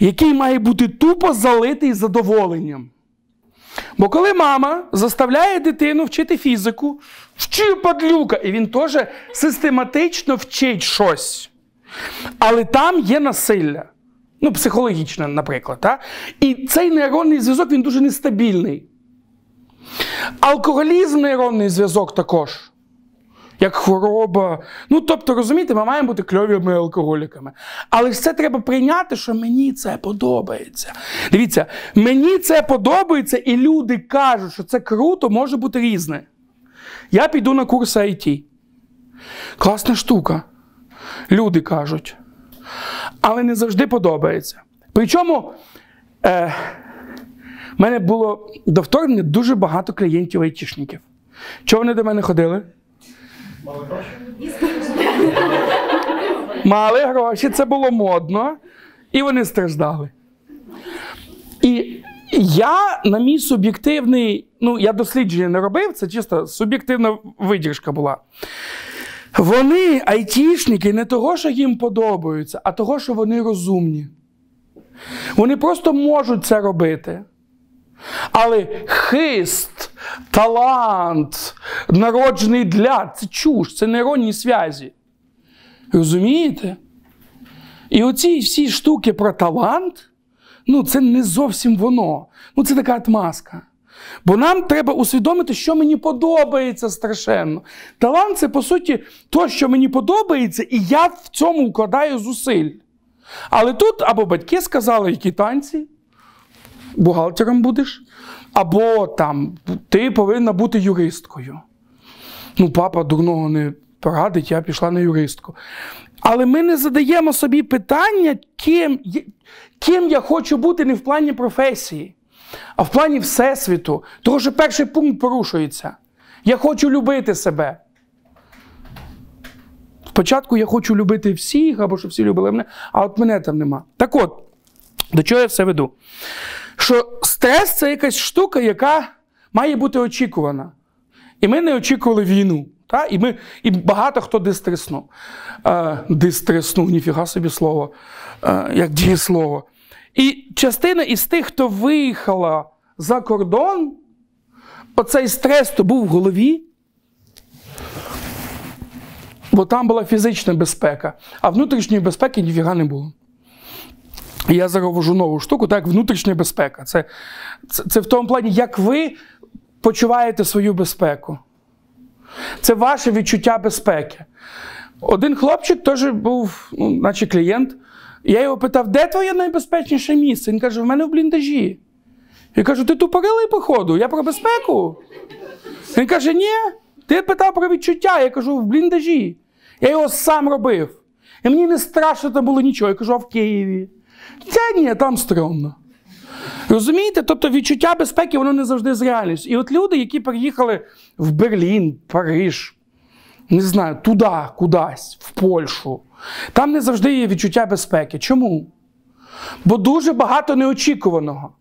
який має бути тупо залитий задоволенням. Бо коли мама заставляє дитину вчити фізику, вчи падлюка, і він теж систематично вчить щось. Але там є насилля. Ну, психологічне, наприклад. Та? І цей нейронний зв'язок він дуже нестабільний. Алкоголізм нейронний зв'язок також як хвороба. Ну, тобто, розумієте, ми маємо бути кльовими алкоголіками. Але ж це треба прийняти, що мені це подобається. Дивіться, мені це подобається, і люди кажуть, що це круто, може бути різне. Я піду на курс IT. Класна штука. Люди кажуть. Але не завжди подобається. Причому е, в мене було до вторгнення дуже багато клієнтів айтішників. Чого вони до мене ходили? Мали гроші, це було модно, і вони страждали. І я на мій суб'єктивний, ну, я дослідження не робив, це чисто суб'єктивна видіршка була. Вони, айтішники, не того, що їм подобаються, а того, що вони розумні. Вони просто можуть це робити. Але хист, талант, народжений для це чуш, це нейронні зв'язі. Розумієте? І оці всі штуки про талант, ну, це не зовсім воно. Ну, це така отмазка. Бо нам треба усвідомити, що мені подобається страшенно. Талант це, по суті, то, що мені подобається, і я в цьому вкладаю зусиль. Але тут або батьки сказали, які танці, бухгалтером будеш, або там ти повинна бути юристкою. Ну, папа дурного не порадить, я пішла на юристку. Але ми не задаємо собі питання, ким, ким я хочу бути не в плані професії, а в плані Всесвіту. Тому що перший пункт порушується. Я хочу любити себе. Спочатку я хочу любити всіх, або щоб всі любили мене, а от мене там нема. Так от, до чого я все веду? Що стрес це якась штука, яка має бути очікувана. І ми не очікували війну. Та? І ми, і багато хто дистреснув. Е, дистреснув, ніфіга собі слово, е, як дієслово. І частина із тих, хто виїхала за кордон, оцей стрес то був в голові. Бо там була фізична безпека, а внутрішньої безпеки ніфіга не було. Я заровожу нову штуку, так, внутрішня безпека. Це, це, це в тому плані, як ви почуваєте свою безпеку. Це ваше відчуття безпеки. Один хлопчик теж був, ну, наче клієнт. Я його питав, де твоє найбезпечніше місце? Він каже, в мене в бліндажі. Я кажу, ти тупорилий, походу, я про безпеку. Він каже, ні, ти питав про відчуття. Я кажу, в бліндажі. Я його сам робив. І мені не страшно там було нічого. Я кажу, а в Києві. Це ні, там стрьомно. Розумієте? Тобто відчуття безпеки, воно не завжди з реальністю. І от люди, які приїхали в Берлін, Париж, не знаю, туди, кудись, в Польщу, там не завжди є відчуття безпеки. Чому? Бо дуже багато неочікуваного.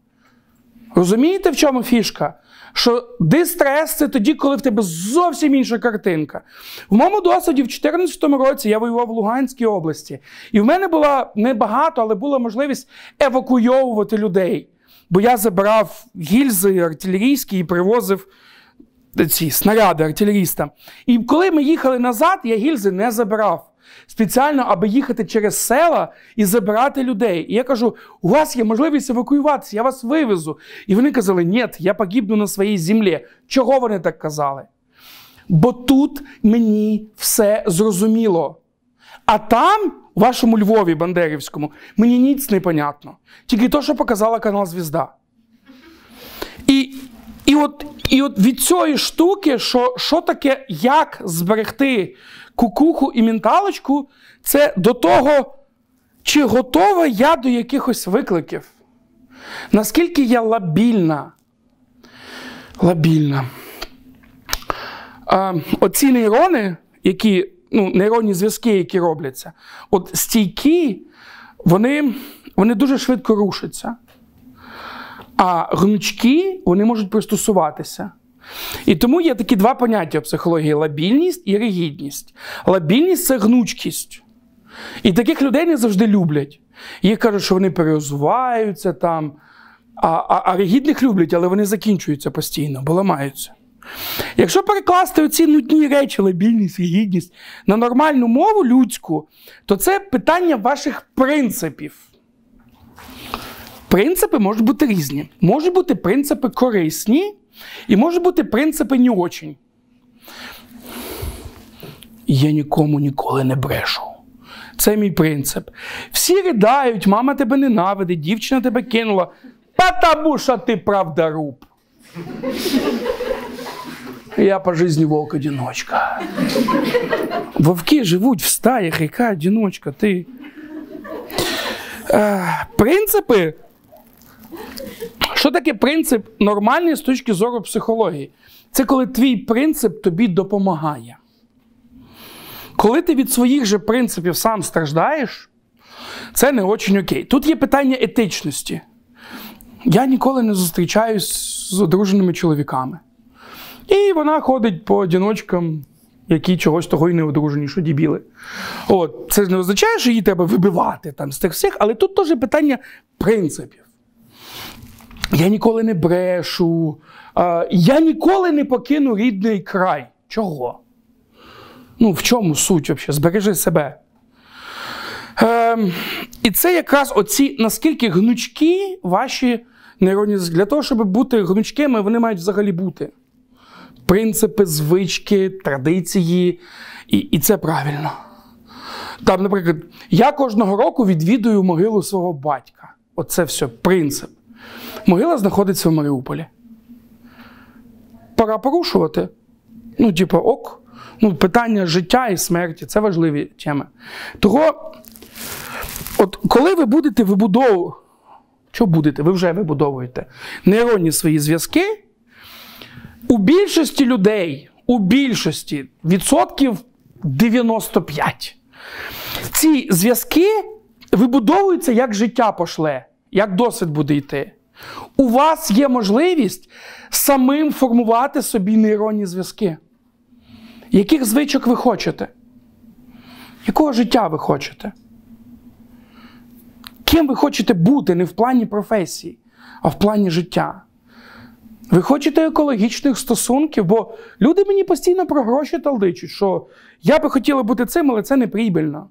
Розумієте, в чому фішка? Що дистрес це тоді, коли в тебе зовсім інша картинка. В моєму досвіді в 2014 році я воював в Луганській області, і в мене була не багато, але була можливість евакуйовувати людей. Бо я забирав гільзи артилерійські і привозив ці снаряди артилерістам. І коли ми їхали назад, я гільзи не забирав. Спеціально, аби їхати через села і забирати людей. І я кажу: у вас є можливість евакуюватися, я вас вивезу. І вони казали, ні, я погибну на своїй землі. Чого вони так казали? Бо тут мені все зрозуміло. А там, у вашому Львові Бандерівському, мені ніц не понятно. Тільки то, що показала канал Звізда. І і, от і от від цієї штуки, що що таке, як зберегти кукуху і менталочку, це до того, чи готова я до якихось викликів. Наскільки я лабільна? Лабільна. Оці нейрони, які ну, нейронні зв'язки, які робляться, от стійкі, вони вони дуже швидко рушаться. А гнучки вони можуть пристосуватися. І тому є такі два поняття в психології: лабільність і ригідність. Лабільність це гнучкість. І таких людей не завжди люблять. Їх кажуть, що вони переозуваються там, а, а, а ригідних люблять, але вони закінчуються постійно, бо ламаються. Якщо перекласти оці нудні речі, лабільність і гідність на нормальну мову людську, то це питання ваших принципів. Принципи можуть бути різні. Можуть бути принципи корисні, і можуть бути принципи не очень. Я нікому ніколи не брешу. Це мій принцип. Всі ридають, мама тебе ненавидить, дівчина тебе кинула. Потому що ти правдоруб. Я по жизни волк-одиночка. Вовки живуть в стаях, яка одиночка, ти. Е, принципи. Що таке принцип нормальний з точки зору психології? Це коли твій принцип тобі допомагає. коли ти від своїх же принципів сам страждаєш, це не очень окей. Тут є питання етичності. Я ніколи не зустрічаюсь з одруженими чоловіками. І вона ходить по одіночкам, які чогось того й не одружені, що дібіли. От, Це ж не означає, що її треба вибивати там з тих всіх, але тут теж питання принципів. Я ніколи не брешу, я ніколи не покину рідний край. Чого? Ну, в чому суть взагалі? Збережи себе. Ем, І це якраз оці наскільки гнучкі ваші нейронні Для того, щоб бути гнучкими, вони мають взагалі бути. Принципи, звички, традиції, і, і це правильно. Там, наприклад, я кожного року відвідую могилу свого батька. Оце все принцип. Могила знаходиться в Маріуполі. Пора порушувати. Ну, типу, ок. Ну, Питання життя і смерті це важливі теми. Того, от коли ви будете вибудовувати, що будете? Ви вже вибудовуєте нейронні свої зв'язки. У більшості людей, у більшості відсотків 95. Ці зв'язки вибудовуються, як життя пошле, як досвід буде йти. У вас є можливість самим формувати собі нейронні зв'язки. Яких звичок ви хочете? Якого життя ви хочете? Ким ви хочете бути не в плані професії, а в плані життя? Ви хочете екологічних стосунків, бо люди мені постійно про гроші талдичуть, що я би хотіла бути цим, але це не прибильно.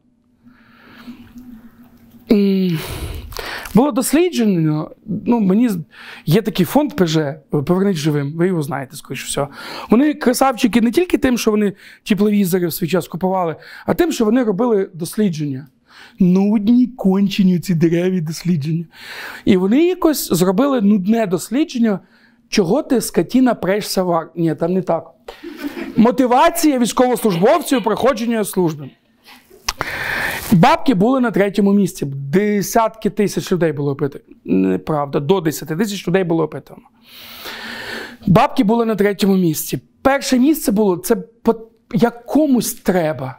Було досліджено, ну, мені є такий фонд ПЖ, поверніть живим, ви його знаєте, скоріш всього. Вони красавчики не тільки тим, що вони тепловізори в свій час купували, а тим, що вони робили дослідження. Нудні кончені ці дереві дослідження. І вони якось зробили нудне дослідження, чого ти скотіна прешся в ар... Ні, там не так. Мотивація військовослужбовців проходження служби. Бабки були на третьому місці. Десятки тисяч людей було опитано. Неправда, до 10 тисяч людей було опитано. Бабки були на третьому місці. Перше місце було це по як комусь треба.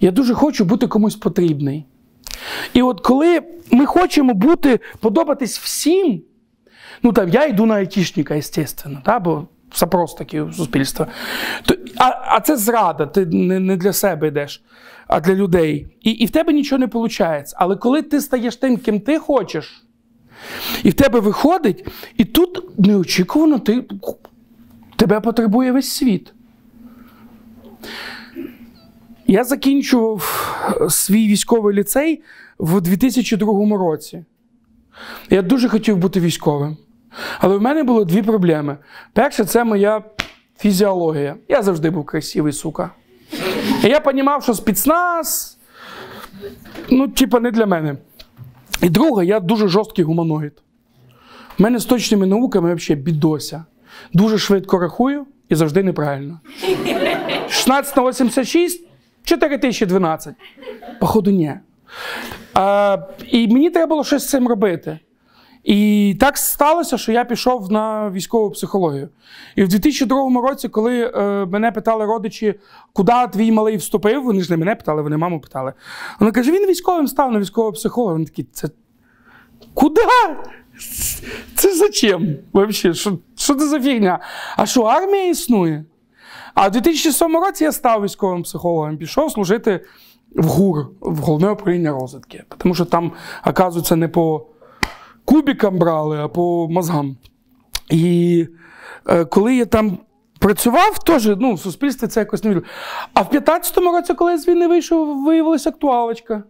Я дуже хочу бути комусь потрібний. І от коли ми хочемо бути, подобатись всім, ну там я йду на айтішника, звісно, да, бо запрос такий у суспільства. А а це зрада, ти не не для себе йдеш, а для людей. І і в тебе нічого не виходить. Але коли ти стаєш тим, ким ти хочеш, і в тебе виходить, і тут неочікувано ти, тебе потребує весь світ. Я закінчував свій військовий ліцей в 2002 році. Я дуже хотів бути військовим. Але в мене було дві проблеми. Перше, це моя фізіологія. Я завжди був красивий, сука. І я розумів, що спецназ, ну, типа, не для мене. І друге, я дуже жорсткий гуманоїд. У мене з точними науками взагалі бідося. Дуже швидко рахую і завжди неправильно. 16 на 86 4012. Походу, ні. А, І мені треба було щось з цим робити. І так сталося, що я пішов на військову психологію. І в 2002 році, коли е, мене питали родичі, куди твій малий вступив, вони ж не мене питали, вони маму питали. Вона каже: він військовим став на військового психолога. Вони такі, це куди? Це зачем? Вообще, що, що це за фігня? А що армія існує? А в 2007 році я став військовим психологом, пішов служити в ГУР, в головне управління розвитки. Тому що там, оказується, не по кубікам брали, а по мозгам. І е, коли я там працював, теж ну, в суспільстві це якось не вірило. А в 15-му році, коли я з війни вийшов, виявилася актуалочка.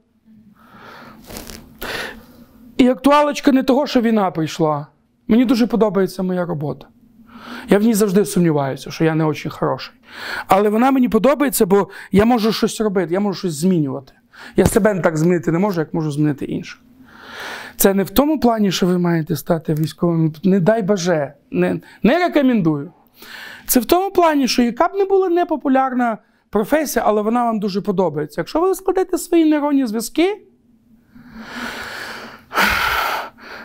І актуалочка не того, що війна прийшла. Мені дуже подобається моя робота. Я в ній завжди сумніваюся, що я не дуже хороший. Але вона мені подобається, бо я можу щось робити, я можу щось змінювати. Я себе не так змінити не можу, як можу змінити інших. Це не в тому плані, що ви маєте стати військовим. Не дай баже, не, не рекомендую. Це в тому плані, що яка б не була непопулярна професія, але вона вам дуже подобається. Якщо ви складете свої нейронні зв'язки,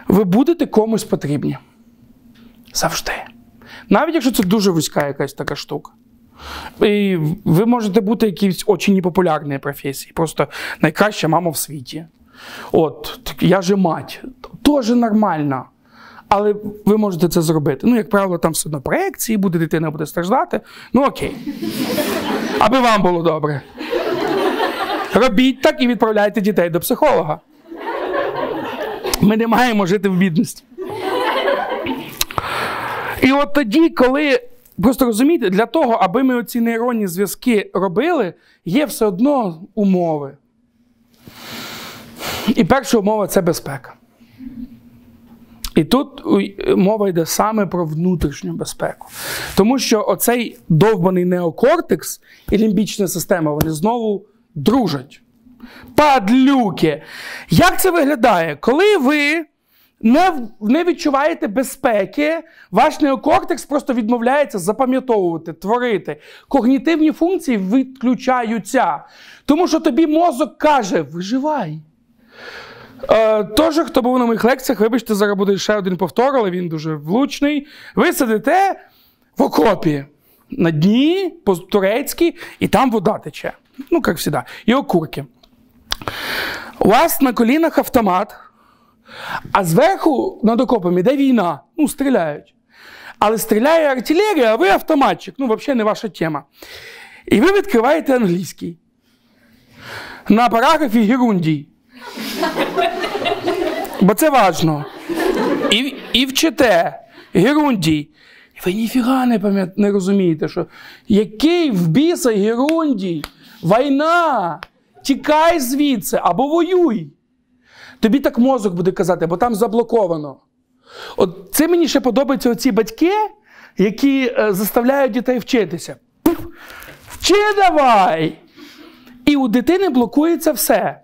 ви будете комусь потрібні. Завжди. Навіть якщо це дуже вузька якась така штука. І ви можете бути якісь дуже непопулярні професії, просто найкраща мама в світі. От, я же мать, теж нормально. Але ви можете це зробити. Ну, як правило, там все одно проекції буде, дитина буде страждати. Ну окей. Аби вам було добре. Робіть так і відправляйте дітей до психолога. Ми не маємо жити в бідності. І от тоді, коли. Просто розумієте, для того, аби ми оці нейронні зв'язки робили, є все одно умови. І перша умова це безпека. І тут мова йде саме про внутрішню безпеку. Тому що оцей довбаний неокортекс і лімбічна система, вони знову дружать. Падлюки. Як це виглядає? Коли ви не не відчуваєте безпеки, ваш неокортекс просто відмовляється запам'ятовувати, творити. Когнітивні функції відключаються. Тому що тобі мозок каже: виживай. Е, Тож, хто був на моїх лекціях, вибачте, зараз буде ще один повтор, але він дуже влучний. Ви сидите в окопі на дні, по-турецьки, і там вода тече. Ну, як завжди. І окурки. У вас на колінах автомат, а зверху над окопом іде війна. Ну, стріляють. Але стріляє артилерія, а ви автоматчик. Ну, взагалі не ваша тема. І ви відкриваєте англійський. На параграфі Герундій. Бо це важно. І і вчите Герундій. Ви ніфіга не пам'ят... не розумієте, що який в біса Герундій? Війна! Тікай звідси або воюй. Тобі так мозок буде казати, бо там заблоковано. От це мені ще подобаються оці батьки, які е, заставляють дітей вчитися. Пух, вчи давай! І у дитини блокується все.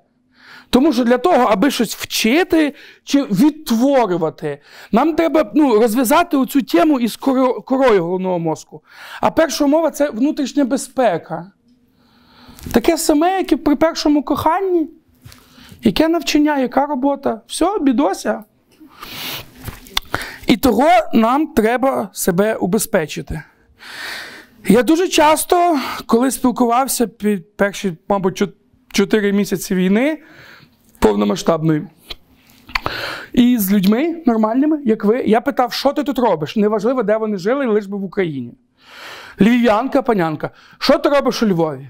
Тому що для того, аби щось вчити чи відтворювати, нам треба ну, розв'язати оцю тему із корою головного мозку. А перша умова це внутрішня безпека. Таке саме, як і при першому коханні. Яке навчання, яка робота? Все, бідося. І того нам треба себе убезпечити. Я дуже часто, коли спілкувався під перші, мабуть, 4 місяці війни повномасштабної, і з людьми нормальними, як ви, я питав, що ти тут робиш? Неважливо, де вони жили, лиш би в Україні. Львів'янка, панянка, що ти робиш у Львові?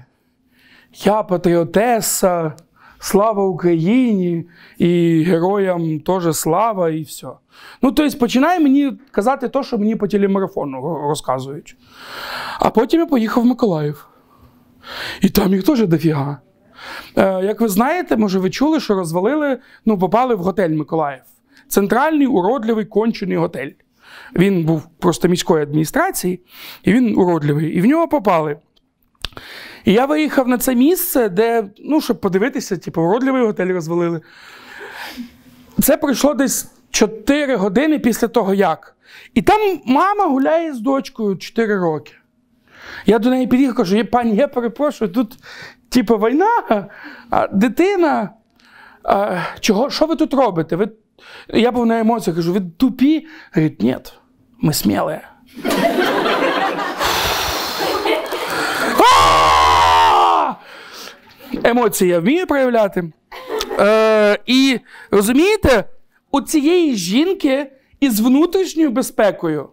Я патріотеса, слава Україні, і героям теж слава, і все. Ну, тобто, починає мені казати те, що мені по телемарафону розказують. А потім я поїхав в Миколаїв. І там їх теж дофіга. Е, Як ви знаєте, може, ви чули, що розвалили, ну, попали в готель Миколаїв. Центральний уродливий кончений готель. Він був просто міської адміністрації, і він уродливий. І в нього попали. І я виїхав на це місце, де, ну, щоб подивитися, типу, уродливий готель розвалили. Це пройшло десь 4 години після того, як. І там мама гуляє з дочкою 4 роки. Я до неї під'їхав кажу, пані, я перепрошую, тут, типу, війна, а дитина. А, чого, Що ви тут робите? Ви... Я був на емоціях, кажу, ви тупі? Говорить, ні, ми смілі. Емоції я вмію проявляти. Е, І розумієте, у цієї жінки із внутрішньою безпекою.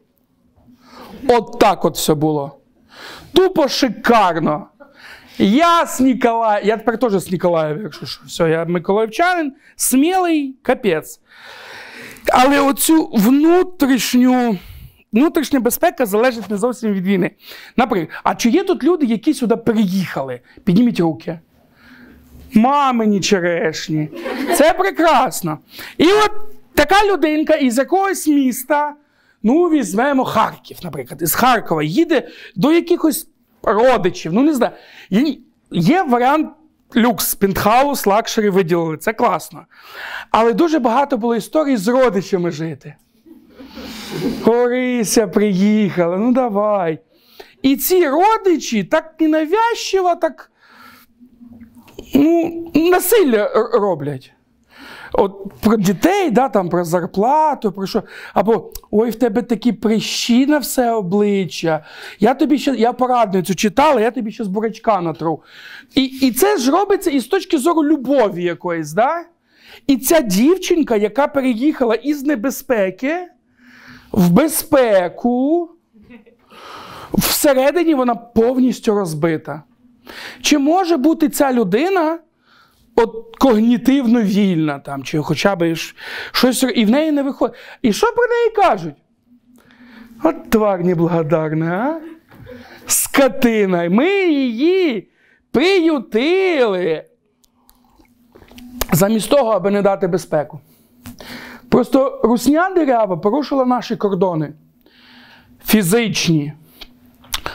От так от все було. Тупо шикарно. Я з Ніколая, я тепер теж з Ніколаєва, якщо що, все, я Миколаївчанин, смілий капець. Але оцю внутрішню. Внутрішня безпека залежить не зовсім від війни. Наприклад, а чи є тут люди, які сюди переїхали? Підніміть руки. Мамині черешні. Це прекрасно. І от така людинка із якогось міста, ну, візьмемо Харків, наприклад, із Харкова їде до якихось родичів. Ну, не знаю. Є варіант люкс, пентхаус, luxury виділили. Це класно. Але дуже багато було історій з родичами жити. Орися приїхала, ну давай. І ці родичі так ненавязчиво, так ну, насилля роблять. От про дітей, да, там, про зарплату, про що. Або ой, в тебе такі прищі на все обличчя. Я тобі ще я порадницю читала, я тобі ще з бурачка натру. І і це ж робиться із точки зору любові якоїсь. Да? І ця дівчинка, яка переїхала із небезпеки в безпеку, всередині вона повністю розбита. Чи може бути ця людина от когнітивно вільна, там, чи хоча б щось і в неї не виходить. І що про неї кажуть? От твар неблагодарна, а? Скотина. Ми її приютили. Замість того, аби не дати безпеку. Просто русня дерева порушила наші кордони фізичні,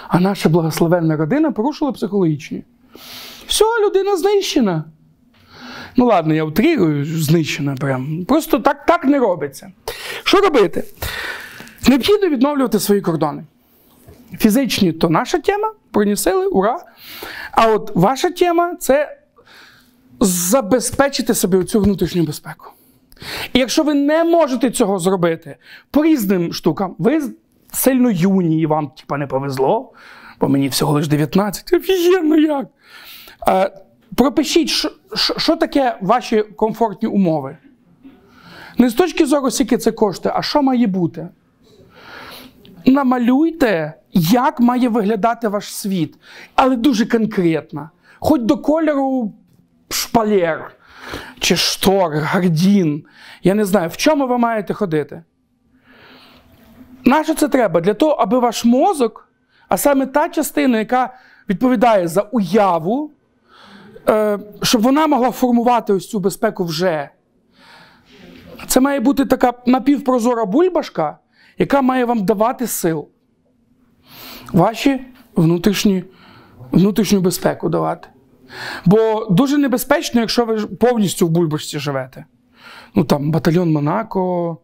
а наша благословенна родина порушила психологічні. Все, людина знищена. Ну, ладно, я утрирую, знищена прям. Просто так так не робиться. Що робити? Необхідно відновлювати свої кордони. Фізичні то наша тема, принесили, ура. А от ваша тема це забезпечити собі цю внутрішню безпеку. І якщо ви не можете цього зробити по різним штукам, ви сильно юні і вам типа, не повезло, бо мені всього лише 19. Офігенно як. Пропишіть, що, що таке ваші комфортні умови. Не з точки зору, скільки це коштує, а що має бути. Намалюйте, як має виглядати ваш світ, але дуже конкретно. Хоч до кольору шпалер, чи штор, гардін. Я не знаю, в чому ви маєте ходити. Нащо це треба? Для того, аби ваш мозок, а саме та частина, яка відповідає за уяву, щоб вона могла формувати ось цю безпеку вже. Це має бути така напівпрозора бульбашка, яка має вам давати сил. Ваші внутрішні, внутрішню безпеку давати. Бо дуже небезпечно, якщо ви повністю в бульбашці живете. Ну там батальйон Монако,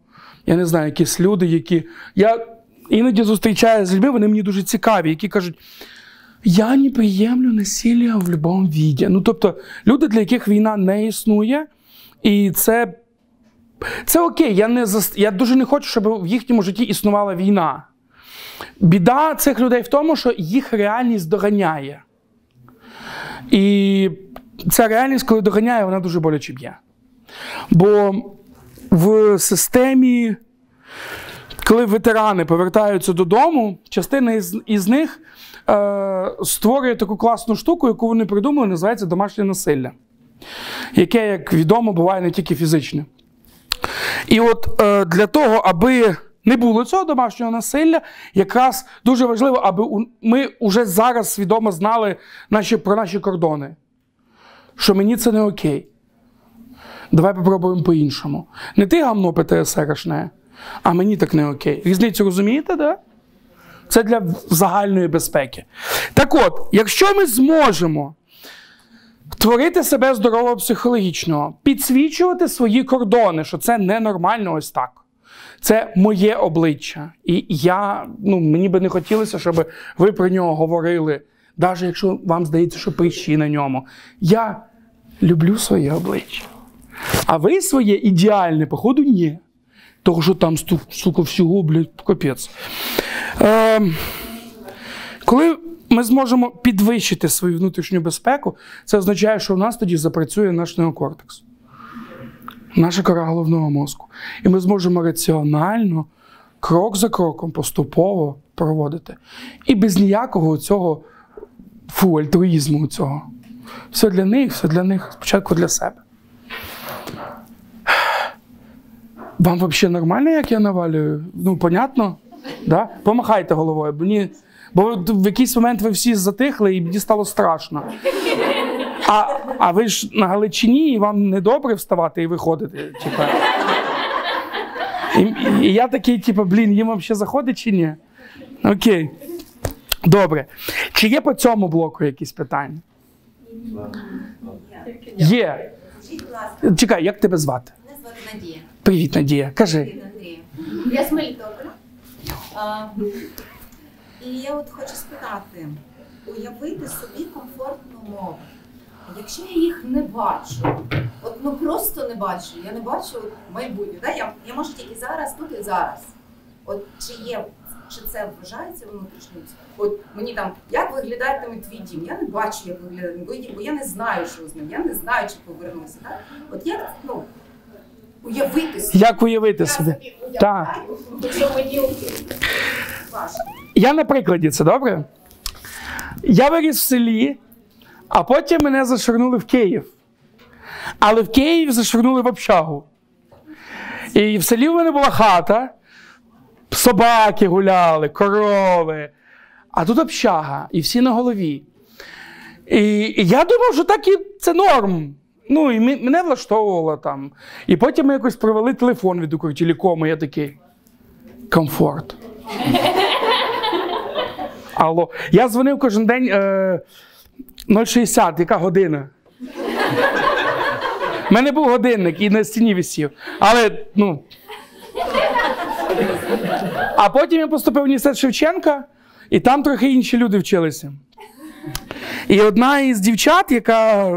я не знаю, якісь люди, які. Я іноді зустрічаю з людьми, вони мені дуже цікаві, які кажуть. Я не приємлю насилля в будь-якому віді. Ну, тобто, люди, для яких війна не існує, і це це окей. Я не я дуже не хочу, щоб в їхньому житті існувала війна. Біда цих людей в тому, що їх реальність доганяє. І ця реальність, коли доганяє, вона дуже боляче б'є. Бо в системі, коли ветерани повертаються додому, частина із, із них е, створює таку класну штуку, яку вони придумали, називається домашнє насилля, яке, як відомо, буває не тільки фізичне. І от е, для того, аби не було цього домашнього насилля, якраз дуже важливо, аби ми вже зараз свідомо знали наші, про наші кордони. Що мені це не окей. Давай попробуємо по-іншому. Не ти гамно ПТСРшне, а мені так не окей. Різницю розумієте? Да? Це для загальної безпеки. Так от, якщо ми зможемо творити себе здорово психологічно, підсвічувати свої кордони, що це ненормально ось так. Це моє обличчя. І я, ну, мені би не хотілося, щоб ви про нього говорили, навіть якщо вам здається, що прищі на ньому. Я люблю своє обличчя. А ви своє ідеальне, походу, ні. Того, що там, сука, всього, блядь, капець. Е, Коли ми зможемо підвищити свою внутрішню безпеку, це означає, що в нас тоді запрацює наш неокортекс, наша кора головного мозку. І ми зможемо раціонально, крок за кроком, поступово проводити. І без ніякого цього фу, альтруїзму цього. Все для них, все для них, спочатку для себе. Вам взагалі нормально, як я навалюю? Ну, понятно? Да? Помахайте головою. Мені... Бо в якийсь момент ви всі затихли і мені стало страшно. А а ви ж на Галичині, і вам не добре вставати і виходити. Типа. І, і я такий, типу, блін, їм взагалі заходить чи ні? Окей. Добре. Чи є по цьому блоку якісь питання? Є. Чекай, як тебе звати? Мене звати Надія. Привіт, Надія. Кажи. Я з Мелітополя. І я от хочу спитати: уявити собі комфортну мову. Якщо я їх не бачу, от ну просто не бачу. Я не бачу майбутнє. Да? Я, я можу тільки зараз, тут і зараз. От чи є, чи це вважається внутрішнім? От мені там, як виглядатиме твій дім? Я не бачу, як виглядає бо я не знаю, що з ним, я не знаю, чи повернуся. Так? От як ну, уявити собі. Як уявити Я собі? Так. уявляю, мені важко. Я на прикладі, це добре? Я виріс в селі, а потім мене зашвирнули в Київ. Але в Київ зашвирнули в общагу. І в селі в мене була хата, собаки гуляли, корови. А тут общага, і всі на голові. І, і я думав, що так і це норм. Ну, і мене влаштовувало там. І потім ми якось провели телефон від Укртелекому, я такий. Комфорт. Алло. Я дзвонив кожен день е, 060, яка година. У мене був годинник і на стіні висів. Але, ну. А потім я поступив в університет Шевченка, і там трохи інші люди вчилися. І одна із дівчат, яка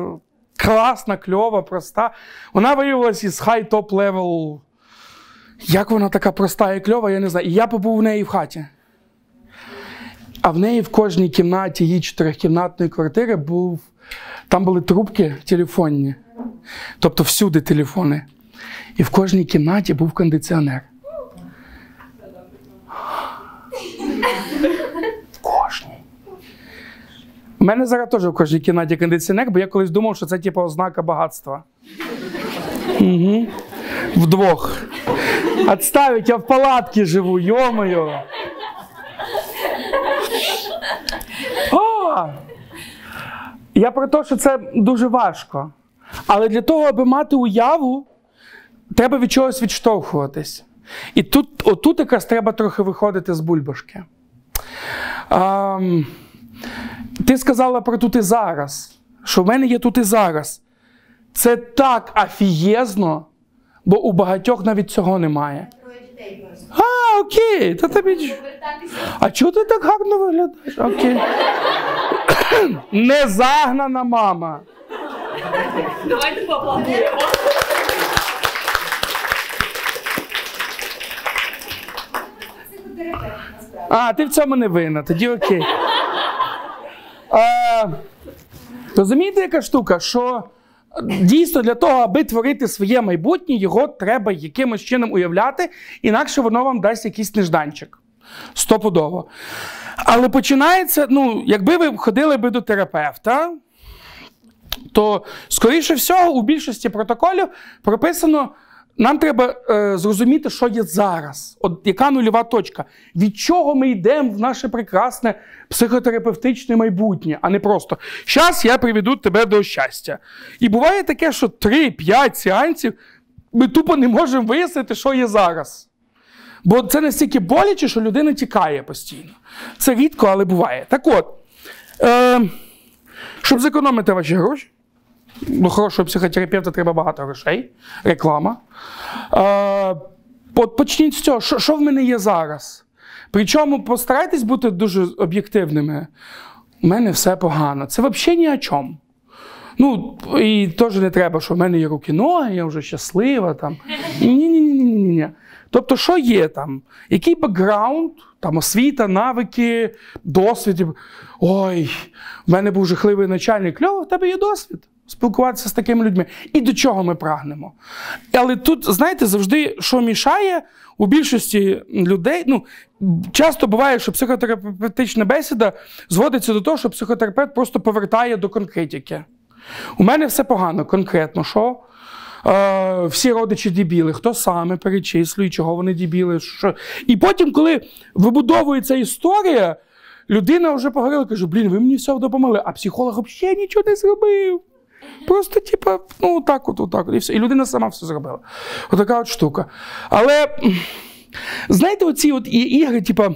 класна, кльова, проста, вона виявилася із high-top level. Як вона така проста і кльова, я не знаю. І я побув в неї в хаті. А в неї в кожній кімнаті її чотирикімнатної квартири був. Там були трубки телефонні. Тобто всюди телефони. І в кожній кімнаті був кондиціонер. В кожній. У мене зараз теж в кожній кімнаті кондиціонер, бо я колись думав, що це типу ознака багатства. Угу. Вдвох. Отставить, я в палатці живу, йомою. О! Я про те, що це дуже важко. Але для того, аби мати уяву, треба від чогось відштовхуватись. І тут, отут якраз треба трохи виходити з бульбашки. Ам, ти сказала про тут і зараз, що в мене є тут і зараз. Це так афієзно, бо у багатьох навіть цього немає. А, окей, та тобі. А чого ти так гарно виглядаєш? Окей. Незагнана мама. Давайте поаплодуємо. А, ти в цьому не винна, тоді окей. А, розумієте, яка штука? Що дійсно для того, аби творити своє майбутнє, його треба якимось чином уявляти, інакше воно вам дасть якийсь нежданчик. Стопудово. Але починається, ну, якби ви ходили би до терапевта, то, скоріше всього, у більшості протоколів прописано. Нам треба е, зрозуміти, що є зараз. От яка нульова точка. Від чого ми йдемо в наше прекрасне психотерапевтичне майбутнє, а не просто щас я приведу тебе до щастя. І буває таке, що 3-5 сеансів ми тупо не можемо вияснити, що є зараз. Бо це настільки боляче, що людина тікає постійно. Це рідко, але буває. Так от, е, щоб зекономити ваші гроші, до хорошого психотерапевта треба багато грошей, реклама. Е, почніть з цього, що, що в мене є зараз. Причому постарайтесь бути дуже об'єктивними. У мене все погано. Це взагалі ні о чому. Ну, і теж не треба, що в мене є руки, ноги, я вже щаслива. Там. Ні-ні-ні. Тобто, що є там? Який бекграунд, там освіта, навики, досвід. Ой, в мене був жахливий начальник. Кльово, в тебе є досвід. Спілкуватися з такими людьми. І до чого ми прагнемо. Але тут, знаєте, завжди, що мішає у більшості людей. Ну, часто буває, що психотерапевтична бесіда зводиться до того, що психотерапевт просто повертає до конкретики. У мене все погано, конкретно. Що? Е, всі родичі дебіли, хто саме перечислює, чого вони дебіли. Що. І потім, коли вибудовується історія, людина вже поговорила, каже: блін, ви мені все допомогли, а психолог взагалі нічого не зробив. Просто, типа, ну так от, отак от, і все. І людина сама все зробила. Отака от штука. Але знаєте, оці от ігри, типа.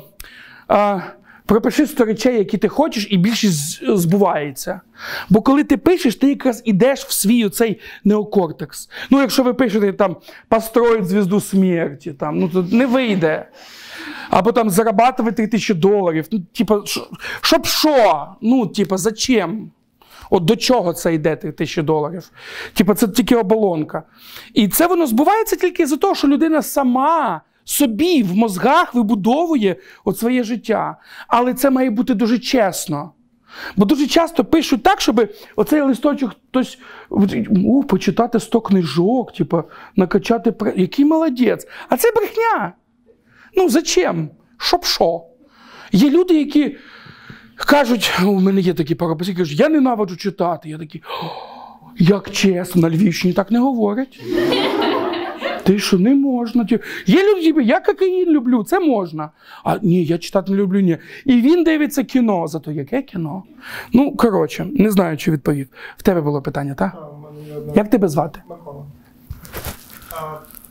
Пропиши 100 речей, які ти хочеш, і більшість збувається. Бо коли ти пишеш, ти якраз ідеш в свій оцей неокортекс. Ну, якщо ви пишете там построїть звізду смерті, там, ну то не вийде. Або там зарабатувати 3 тисячі доларів. Ну, типа, щоб що? Ну, типа, зачем? От до чого це йде тисячі доларів? Типа, це тільки оболонка. І це воно збувається тільки за того, що людина сама собі в мозгах вибудовує от своє життя. Але це має бути дуже чесно. Бо дуже часто пишуть так, щоб оцей листочок хтось у, почитати 100 книжок, типу, накачати. Який молодець. А це брехня. Ну, зачем? Щоб що? Є люди, які кажуть, у мене є такі парапаці, кажуть, я ненавиджу читати. Я такий, як чесно, на Львівщині так не говорять. Ти що не можна? Є люди, я кокаїн люблю, це можна. А ні, я читати не люблю, ні. І він дивиться кіно. Зато яке кіно? Ну, коротше, не знаю, чи відповів. В тебе було питання, так? Як тебе звати? Микола.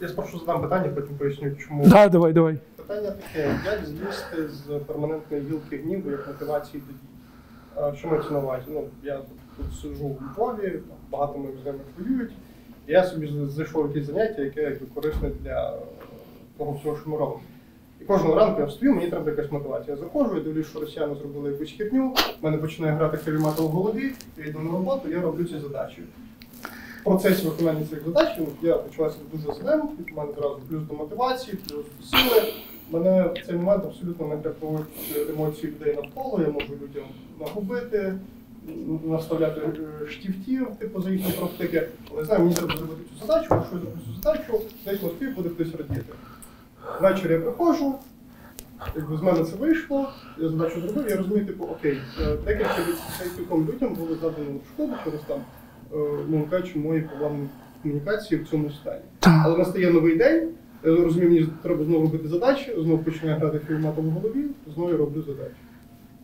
Я спершу задам питання, потім поясню, чому. Да, давай, давай. Питання таке: як злізти з перманентної гілки гніву як мотивації до дій? Що мається на увазі? Ну, я тут сиджу у Львові, багато моїх знайомих воюють. І я собі знайшов якесь заняття, яке корисне для того всього, що ми робимо. І кожного ранку я встаю, мені треба якась мотивація. Я заходжу, я дивлюсь, що росіяни зробили якусь херню, в мене починає грати хевімата в голові, я йду на роботу, я роблю ці задачі. В процесі виконання цих задач ну, я почуваюся дуже злим, в мене одразу плюс до мотивації, плюс сили. Мене в цей момент абсолютно не грабують емоції людей навколо, я можу людям нагубити, наставляти е, типу за їхні практики. Але знаю, мені треба зробити цю задачу, якщо я зроблю цю задачу, десь в Москві буде хтось радіти. Ввечері я приходжу, якби з мене це вийшло, я задачу зробив, я розумію, типу, окей, е, декілька кільком людям було задано шкоду через там, ну кажучи, мої проблемні комунікації в цьому стані. Але настає новий день, я розумію, мені треба знову робити задачі, знову починаю грати фільматом в голові, знову я роблю задачі.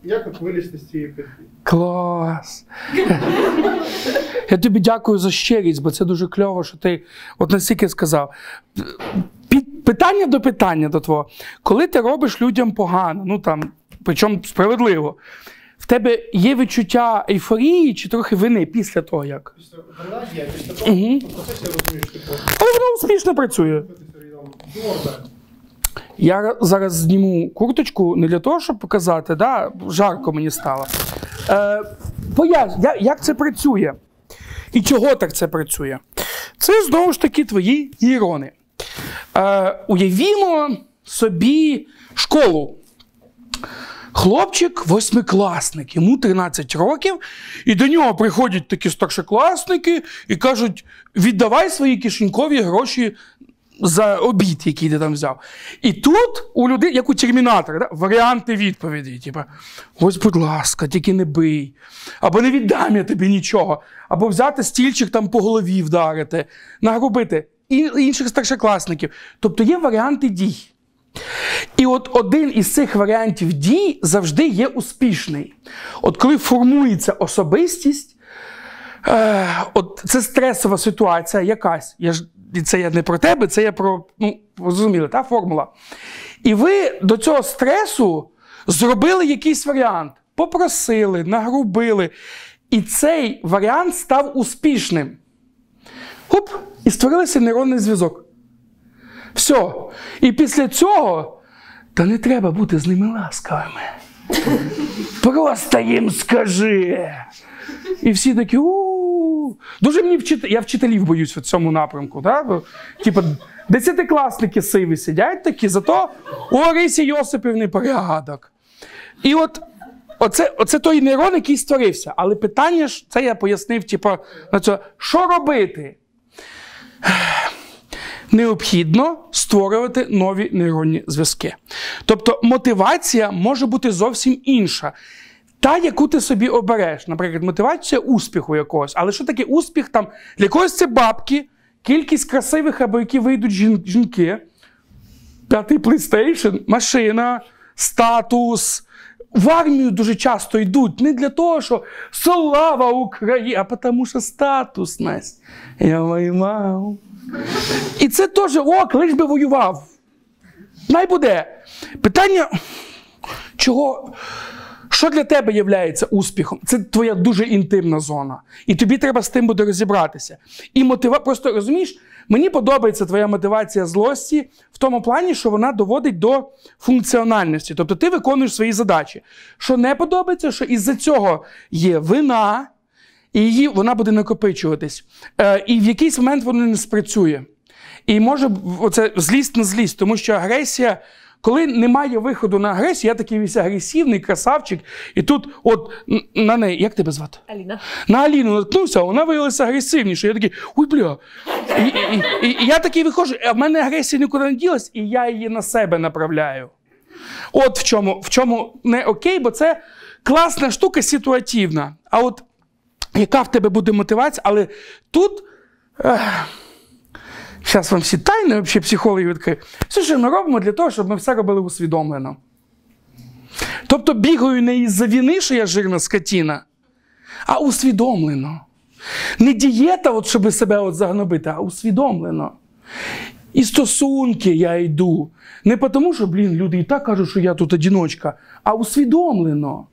Як от вилізти з цієї петлі? Клас. Я тобі дякую за щирість, бо це дуже кльово, що ти от настільки сказав. Під, питання до питання до твого. Коли ти робиш людям погано, ну там, причому справедливо, в тебе є відчуття ейфорії чи трохи вини після того, як? Після є, після того Угу. процесі я розумію, що типу, Але воно успішно працює. Я зараз зніму курточку не для того, щоб показати, да? жарко мені стало. Е, пояс, як це працює? І чого так це працює? Це знову ж таки твої ірони. Е, уявімо собі школу. Хлопчик восьмикласник, йому 13 років, і до нього приходять такі старшокласники і кажуть: віддавай свої кишенькові гроші за обід, який ти там взяв. І тут у людей, як у термінатора, да, варіанти відповіді. Типа, ось, будь ласка, тільки не бий. Або не віддам я тобі нічого. Або взяти стільчик там по голові вдарити, нагрубити і інших старшокласників. Тобто є варіанти дій. І от один із цих варіантів дій завжди є успішний. От коли формується особистість, е, от це стресова ситуація якась. Я ж, і це я не про тебе, це я про, ну, ви зрозуміли, та формула. І ви до цього стресу зробили якийсь варіант, попросили, нагрубили. І цей варіант став успішним. Хоп, і створився нейронний зв'язок. Все. І після цього, та не треба бути з ними ласкавими. Просто їм скажи. І всі такі у Дуже мені вчити. Я вчителів боюсь в цьому напрямку. Да? Бо, Типа, десятикласники сиві сидять такі, зато у Орисі Йосипівни порядок. І от оце, оце той нейрон, який створився. Але питання ж, це я пояснив, типу, на це, що робити? Необхідно створювати нові нейронні зв'язки. Тобто мотивація може бути зовсім інша. Та, яку ти собі обереш, наприклад, мотивація успіху якогось. Але що таке успіх там? Для когось це бабки, кількість красивих, або які вийдуть жін- жінки, п'ятий PlayStation, машина, статус. В армію дуже часто йдуть не для того, що слава Україні, а тому, що статусність. Я воював. І це теж ок, лиш би воював. Най буде. Питання, чого, що для тебе є успіхом? Це твоя дуже інтимна зона. І тобі треба з тим буде розібратися. І мотива... Просто розумієш, мені подобається твоя мотивація злості в тому плані, що вона доводить до функціональності. Тобто ти виконуєш свої задачі. Що не подобається, що із-за цього є вина. і її, вона буде накопичуватись. Е, і в якийсь момент воно не спрацює. І може оце злість на злість, тому що агресія, коли немає виходу на агресію, я такий весь агресивний красавчик, і тут, от на неї, як тебе звати? Аліна. На Аліну наткнувся, а вона виявилася агресивніше. Я такий, ой, бля. І, і, і, і я такий виходжу, а в мене агресія нікуди не ділась, і я її на себе направляю. От в чому, в чому не окей, бо це класна штука ситуативна. А от яка в тебе буде мотивація, але тут. Зараз вам всі тайни, взагалі психологи відкрию. Все, що ми робимо для того, щоб ми все робили усвідомлено. Тобто бігаю не із-за війни, що я жирна скотіна, а усвідомлено. Не дієта, от, щоб себе от загнобити, а усвідомлено. І стосунки я йду. Не тому, що, блін, люди і так кажуть, що я тут одіночка, а усвідомлено.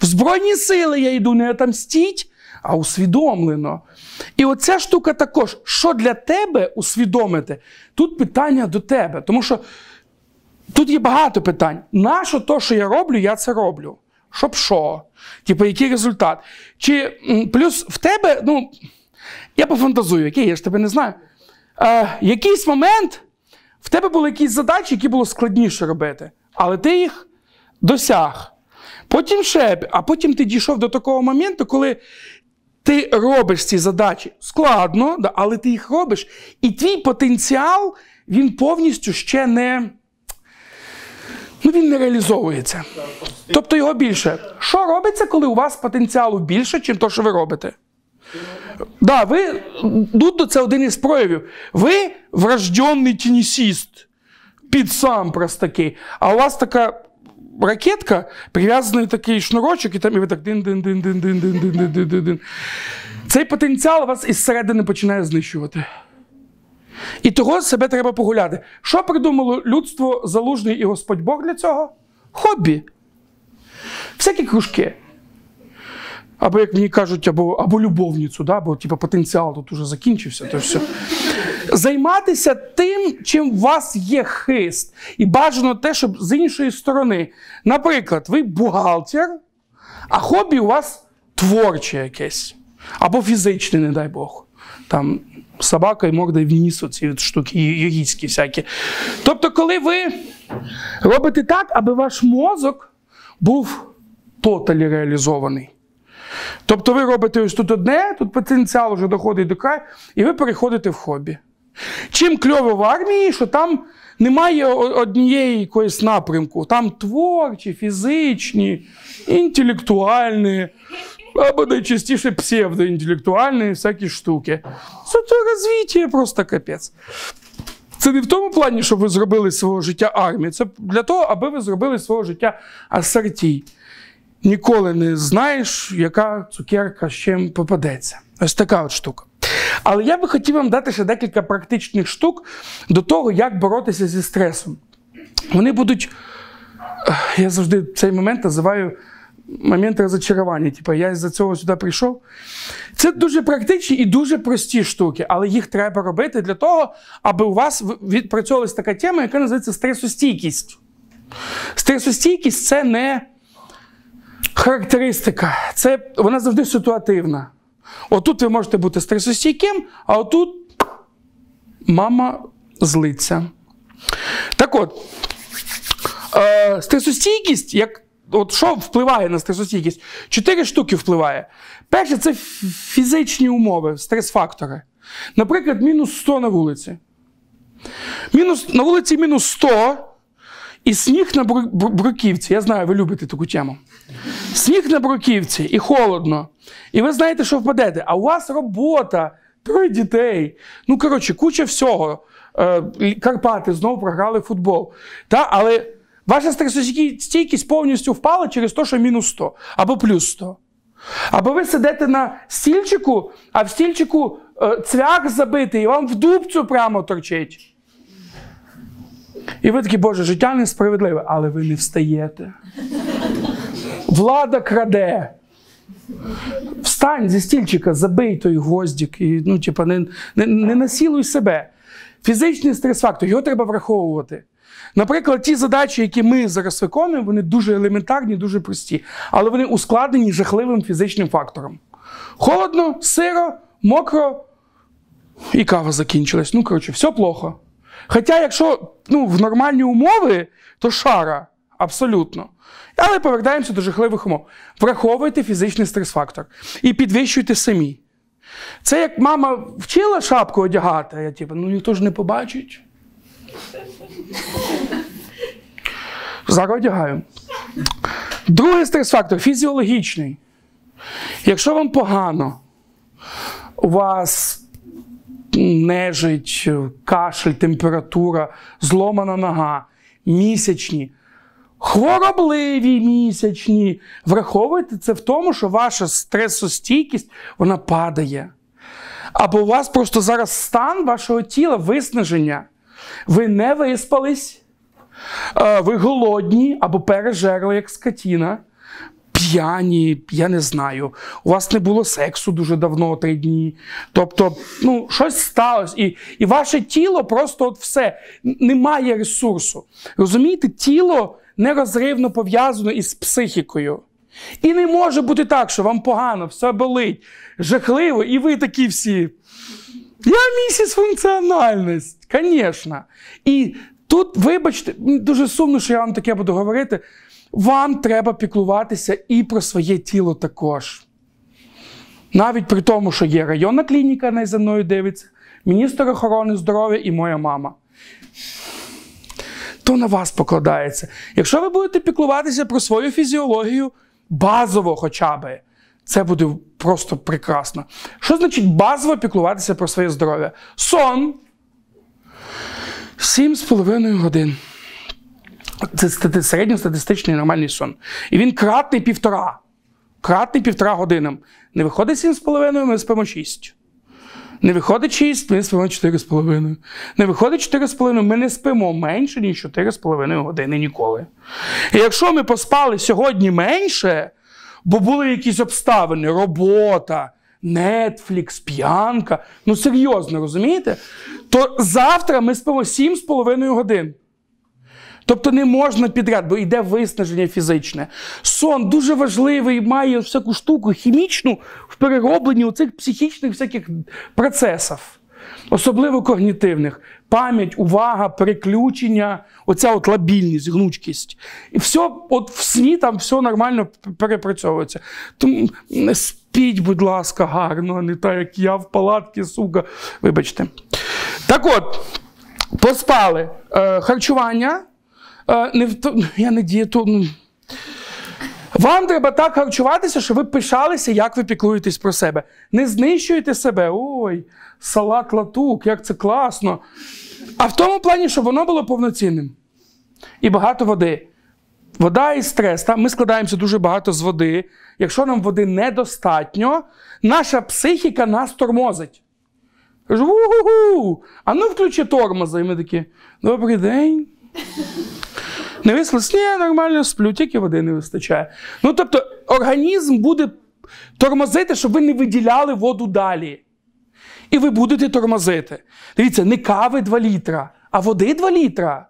В Збройні сили я йду не отомстіть, а усвідомлено. І оця штука також, що для тебе усвідомити? Тут питання до тебе. Тому що тут є багато питань. Нащо то, що я роблю, я це роблю? Щоб що? Типу, який результат? Чи плюс в тебе, ну, я пофантазую, який, я ж тебе не знаю. Е, якийсь момент в тебе були якісь задачі, які було складніше робити, але ти їх досяг. Потім ще, а потім ти дійшов до такого моменту, коли ти робиш ці задачі складно, але ти їх робиш, і твій потенціал він повністю ще не. Ну, він не реалізовується. Тобто його більше. Що робиться, коли у вас потенціалу більше, ніж то, що ви робите? Да, ви тут це один із проявів. Ви врожденний тенісіст, під сам такий. А у вас така ракетка, прив'язаний такий шнурочок, і там і ви так дин дин дин дин дин дин дин дин дин Цей потенціал вас із середини починає знищувати. І того себе треба погуляти. Що придумало людство залужний і Господь Бог для цього? Хобі. Всякі кружки. Або, як мені кажуть, або, або любовницю, да? бо типу, потенціал тут уже закінчився. То все. Займатися тим, чим у вас є хист. І бажано те, щоб з іншої сторони. Наприклад, ви бухгалтер, а хобі у вас творче якесь. Або фізичне, не дай Бог. Там собака і морда в ніс, оці от штуки юрійські всякі. Тобто, коли ви робите так, аби ваш мозок був тоталі реалізований. Тобто ви робите ось тут одне, тут потенціал вже доходить до краю, і ви переходите в хобі. Чим кльово в армії, що там немає однієї якоїсь напрямку. Там творчі, фізичні, інтелектуальні, або найчастіше псевдоінтелектуальні всякі штуки. Це то розвиття просто капець. Це не в тому плані, щоб ви зробили свого життя армію. Це для того, аби ви зробили свого життя асортій. Ніколи не знаєш, яка цукерка з чим попадеться. Ось така от штука. Але я би хотів вам дати ще декілька практичних штук до того, як боротися зі стресом. Вони будуть. Я завжди цей момент називаю момент розочарування. Типу, я із-за цього сюди прийшов. Це дуже практичні і дуже прості штуки, але їх треба робити для того, аби у вас в- відпрацьовувалась така тема, яка називається стресостійкість. Стресостійкість це не характеристика, це вона завжди ситуативна. Отут ви можете бути стресостійким, а отут мама злиться. Так от, е, стресостійкість, як, от що впливає на стресостійкість? Чотири штуки впливає. Перше, це фізичні умови, стрес-фактори. Наприклад, мінус 100 на вулиці. Мінус, на вулиці мінус 100 і сніг на бру- бру- бруківці. Я знаю, ви любите таку тему. Сніг на бруківці і холодно. І ви знаєте, що впадете. А у вас робота, троє дітей. Ну, коротше, куча всього. Е, Карпати знову програли футбол. Та? Але ваша стресостійкість повністю впала через те, що мінус 100 або плюс 100. Або ви сидите на стільчику, а в стільчику е, цвях забитий, і вам в дубцю прямо торчить. І ви такі, Боже, життя несправедливе, але ви не встаєте. Влада краде. Встань зі стільчика, забий той гвоздик і ну, типа, не, не, не насілуй себе. Фізичний стрес-фактор, його треба враховувати. Наприклад, ті задачі, які ми зараз виконуємо, вони дуже елементарні, дуже прості, але вони ускладнені жахливим фізичним фактором. Холодно, сиро, мокро, і кава закінчилась. Ну, коротше, все плохо. Хоча, якщо ну, в нормальні умови, то шара. Абсолютно. Але повертаємося до жахливих умов. Враховуйте фізичний стрес-фактор і підвищуйте самі. Це як мама вчила шапку одягати, а я типу, ну ніхто ж не побачить. Зараз одягаю. Другий стрес-фактор фізіологічний. Якщо вам погано, у вас нежить, кашель, температура, зломана нога, місячні, хворобливі місячні, враховуйте це в тому, що ваша стресостійкість вона падає. Або у вас просто зараз стан вашого тіла, виснаження. Ви не виспались, е, ви голодні або пережерли, як скотіна, п'яні, я не знаю. У вас не було сексу дуже давно, три дні. Тобто, ну, щось сталося. І, і ваше тіло просто от все немає ресурсу. Розумієте, тіло нерозривно пов'язано із психікою. І не може бути так, що вам погано, все болить, жахливо, і ви такі всі. Я місяць функціональність, звісно. І тут, вибачте, дуже сумно, що я вам таке буду говорити. Вам треба піклуватися і про своє тіло також. Навіть при тому, що є районна клініка, на за мною дивиться, міністр охорони здоров'я і моя мама. То на вас покладається. Якщо ви будете піклуватися про свою фізіологію, базово хоча б, це буде просто прекрасно. Що значить базово піклуватися про своє здоров'я? Сон 7,5 годин. Це середньостатистичний нормальний сон. І він кратний півтора. Кратний півтора годинам. Не виходить 7,5, ми спимо 6. Не виходить 6, ми спимо 4,5. Не виходить 4,5, ми не спимо менше, ніж 4,5 години ніколи. І якщо ми поспали сьогодні менше, бо були якісь обставини, робота, Netflix, п'янка, ну серйозно, розумієте? То завтра ми спимо 7,5 годин. Тобто не можна підряд, бо йде виснаження фізичне. Сон дуже важливий, має всяку штуку хімічну в переробленні цих психічних всяких процесів, особливо когнітивних. Пам'ять, увага, переключення, оця от лабільність, гнучкість. І все, от в сні там все нормально перепрацьовується. Тому спіть, будь ласка, гарно, а не так, як я в палатці, сука. Вибачте. Так от, поспали е, харчування. Е, не Я не дієту. Ну. Вам треба так харчуватися, щоб ви пишалися, як ви піклуєтесь про себе. Не знищуйте себе. Ой, салат латук, як це класно. А в тому плані, щоб воно було повноцінним. І багато води. Вода і стрес. Там Ми складаємося дуже багато з води. Якщо нам води недостатньо, наша психіка нас тормозить. Кажу, а ну включи тормоза. І ми такі, добрий день. Не висловилось, ні, нормально сплю, тільки води не вистачає. Ну, тобто, організм буде тормозити, щоб ви не виділяли воду далі. І ви будете тормозити. Дивіться, не кави 2 літра, а води 2 літра.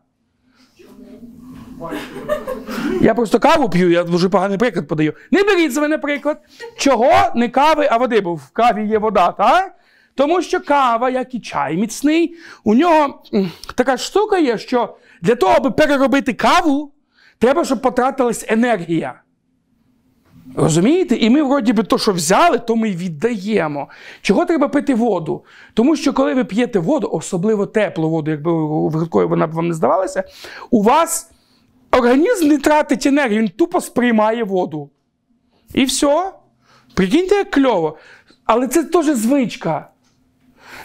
Я просто каву п'ю, я дуже поганий приклад подаю. Не беріть з мене приклад. Чого не кави, а води, бо в каві є вода, так? Тому що кава, як і чай міцний, у нього така штука є, що для того, аби переробити каву, треба, щоб потратилась енергія. Розумієте? І ми, вроді би, то, що взяли, то ми й віддаємо. Чого треба пити воду? Тому що, коли ви п'єте воду, особливо теплу воду, якби гидкою вона б вам не здавалася, у вас організм не тратить енергію, він тупо сприймає воду. І все. Прикиньте, як кльово. Але це теж звичка.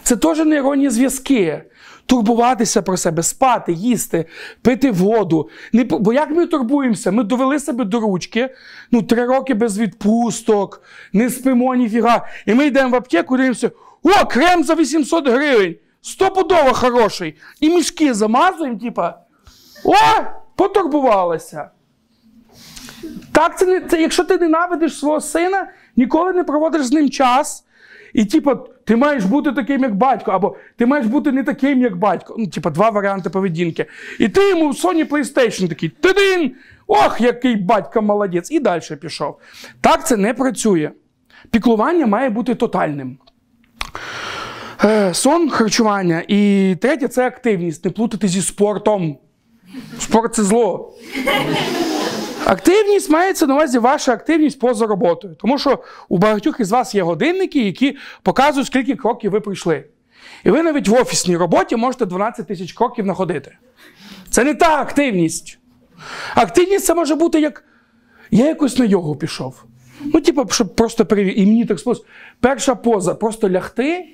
Це теж нейронні зв'язки турбуватися про себе, спати, їсти, пити воду. Не, Бо як ми турбуємося? Ми довели себе до ручки, ну, три роки без відпусток, не спимо ніфіга. І ми йдемо в аптеку, дивимося, о, крем за 800 гривень, стопудово хороший. І мішки замазуємо, типа, о, потурбувалися. Так, це не це, якщо ти ненавидиш свого сина, ніколи не проводиш з ним час. І, типу, ти маєш бути таким, як батько, або ти маєш бути не таким, як батько. Ну, типу, два варіанти поведінки. І ти йому в Sony PlayStation такий тидин! Ох, який батько молодець! І далі пішов. Так це не працює. піклування має бути тотальним. Е, сон, харчування. І третє це активність. Не плутати зі спортом. Спорт це зло. Активність мається на увазі ваша активність поза роботою. Тому що у багатьох із вас є годинники, які показують, скільки кроків ви пройшли. І ви навіть в офісній роботі можете 12 тисяч кроків находити. Це не та активність. Активність це може бути як. Я якось на йогу пішов. Ну, типу, щоб просто перевірити. І мені так сподобалось. Перша поза просто лягти.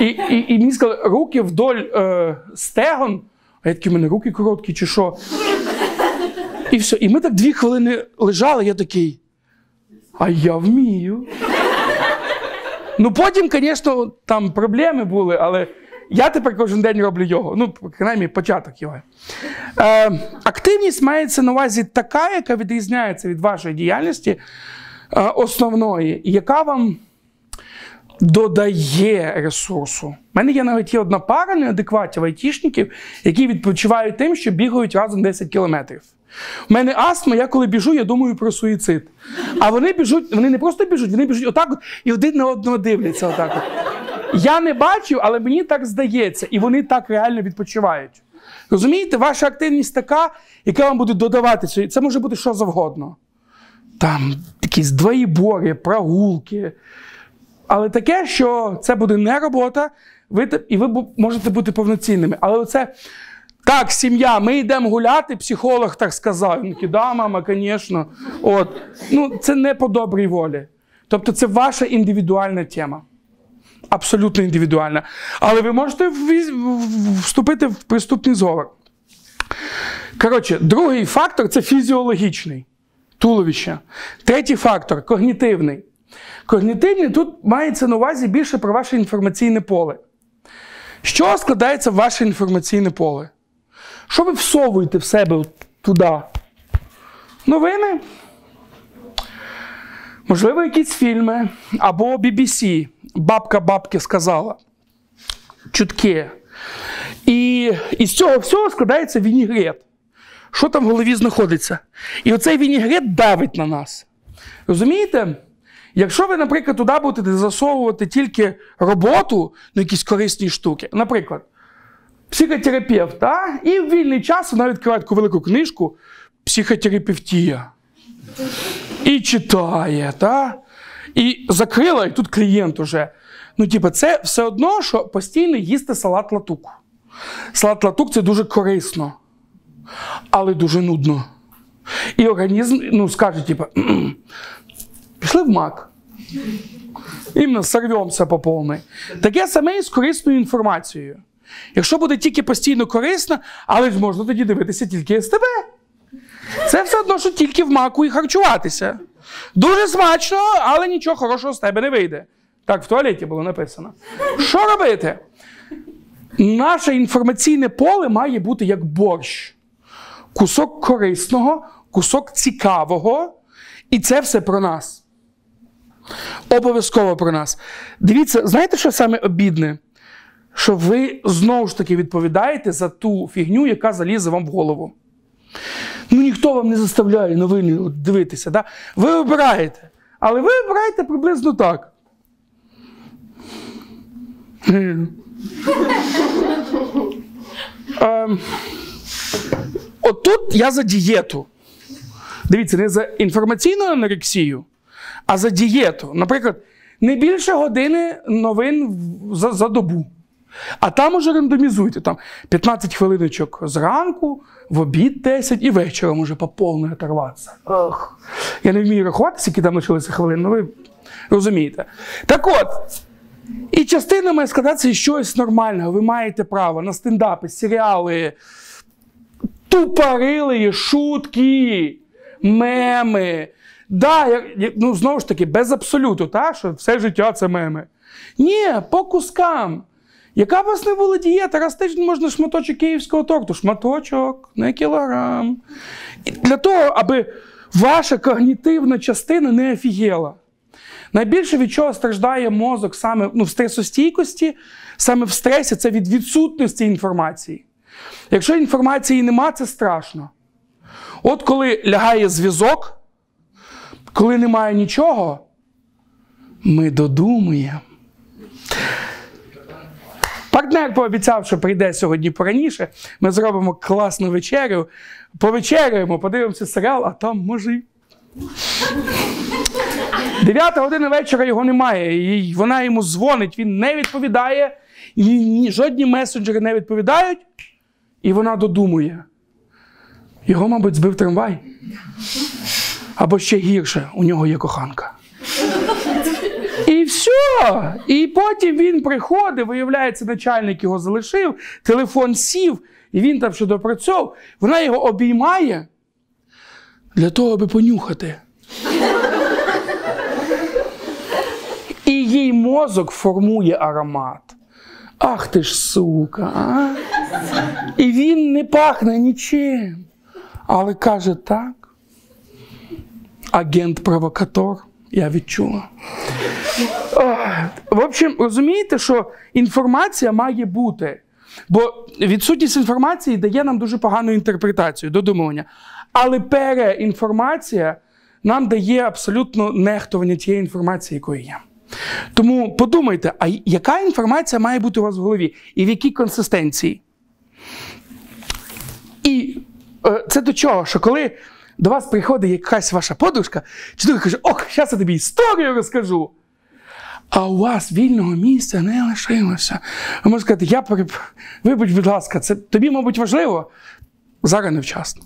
І, і, і мені сказали, руки вдоль е, стегон. А я такі, в мене руки короткі, чи що. І все. І ми так дві хвилини лежали, я такий. А я вмію. Ну, потім, звісно, там проблеми були, але я тепер кожен день роблю його. Ну, принаймні, початок його. Е, активність мається на увазі така, яка відрізняється від вашої діяльності е, основної, яка вам додає ресурсу. У мене є навіть є одна пара неадекватів айтішників, які відпочивають тим, що бігають разом 10 кілометрів. У мене астма, я коли біжу, я думаю про суїцид. А вони біжуть, вони не просто біжуть, вони біжуть отак от і один на одного дивляться. Отак от. Я не бачив, але мені так здається, і вони так реально відпочивають. Розумієте, ваша активність така, яка вам буде додавати. Це може бути що завгодно. Там якісь двоєбори, прогулки. Але таке, що це буде не робота, ви, і ви можете бути повноцінними. Але оце так, сім'я, ми йдемо гуляти, психолог так сказав. Він такий, да, мама, звісно. От. Ну, це не по добрій волі. Тобто це ваша індивідуальна тема. Абсолютно індивідуальна. Але ви можете вступити в приступний зговор. Коротше, другий фактор це фізіологічний туловище. Третій фактор когнітивний. Когнітивний тут мається на увазі більше про ваше інформаційне поле. Що складається в ваше інформаційне поле? Що ви всовуєте в себе туди? Новини? Можливо, якісь фільми або BBC. Бабка бабки сказала. Чутки. І із цього всього складається вінігрет. Що там в голові знаходиться? І оцей вінігрет давить на нас. Розумієте? Якщо ви, наприклад, туди будете засовувати тільки роботу, ну якісь корисні штуки, наприклад, психотерапевт, а? і в вільний час вона відкриває таку велику книжку Психотерапевтія. І читає, та? і закрила, і тут клієнт уже. Ну, типу, це все одно, що постійно їсти салат латук. Салат латук це дуже корисно, але дуже нудно. І організм ну, скаже, типу, пішли в мак. Іменно сорвемося по повній. Таке саме і з корисною інформацією. Якщо буде тільки постійно корисно, але ж можна тоді дивитися тільки СТБ. Це все одно, що тільки в маку і харчуватися. Дуже смачно, але нічого хорошого з тебе не вийде. Так в туалеті було написано. Що робити? Наше інформаційне поле має бути як борщ. Кусок корисного, кусок цікавого, і це все про нас. Обов'язково про нас. Дивіться, знаєте, що саме обідне? Що ви знову ж таки відповідаєте за ту фігню, яка залізе вам в голову. Ну ніхто вам не заставляє новини дивитися. Да? Ви обираєте. Але ви обираєте приблизно так. Ем, Отут я за дієту. Дивіться, не за інформаційну анорексію, а за дієту. Наприклад, не більше години новин за, за добу. А там уже рандомізуйте. Там 15 хвилиночок зранку, в обід 10 і вечором уже по повній оторватися. Ох. Я не вмію рахувати, скільки там лишилося хвилин, ну ви розумієте. Так от. І частина має складатися чогось нормального. Ви маєте право на стендапи, серіали, тупорили, шутки, меми. Да, я, ну, знову ж таки, без абсолюту, та, що все життя це меми. Ні, по кускам. Яка б вас не була дієта, раз тиждень можна шматочок київського торту, шматочок, не кілограм. І для того, аби ваша когнітивна частина не офігела. Найбільше від чого страждає мозок саме ну, в стресостійкості, саме в стресі, це від відсутності інформації. Якщо інформації нема, це страшно. От коли лягає зв'язок, коли немає нічого, ми додумуємо. Партнер пообіцяв, що прийде сьогодні пораніше. Ми зробимо класну вечерю, повечеряємо, подивимося серіал, а там може. Дев'ята година вечора його немає. І вона йому дзвонить, він не відповідає, ні, жодні месенджери не відповідають, і вона додумує. Його, мабуть, збив трамвай. Або ще гірше, у нього є коханка. І все. І потім він приходить, виявляється, начальник його залишив, телефон сів, і він там що допрацьовував. Вона його обіймає для того, аби понюхати. І їй мозок формує аромат. Ах ти ж сука. А? І він не пахне нічим. Але каже так. Агент-провокатор, я відчула. В общем, розумієте, що інформація має бути. Бо відсутність інформації дає нам дуже погану інтерпретацію, додумування. Але переінформація нам дає абсолютно нехтування тієї інформації, якої є. Тому подумайте, а яка інформація має бути у вас в голові і в якій консистенції? І е, це до чого? Що коли до вас приходить якась ваша подружка, чи друга каже, ох, зараз я тобі історію розкажу. А у вас вільного місця не лишилося. Ви можете сказати, я переп... вибач, будь ласка, це тобі, мабуть, важливо. Зараз невчасно.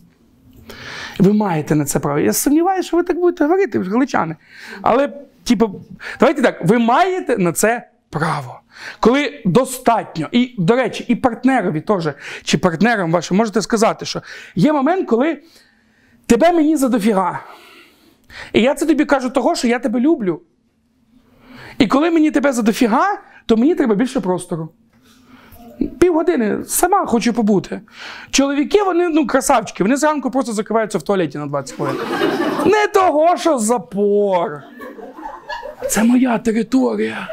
Ви маєте на це право. Я сумніваюся, що ви так будете говорити, ви ж галичани. Але, типу, давайте так, ви маєте на це право. Коли достатньо, і, до речі, і партнерові теж, чи партнерам вашим можете сказати, що є момент, коли тебе мені задофіга. І я це тобі кажу того, що я тебе люблю. І коли мені тебе задофіга, то мені треба більше простору. Півгодини сама хочу побути. Чоловіки, вони ну, красавчики, вони зранку просто закриваються в туалеті на 20 хвилин. Не того, що запор. Це моя територія.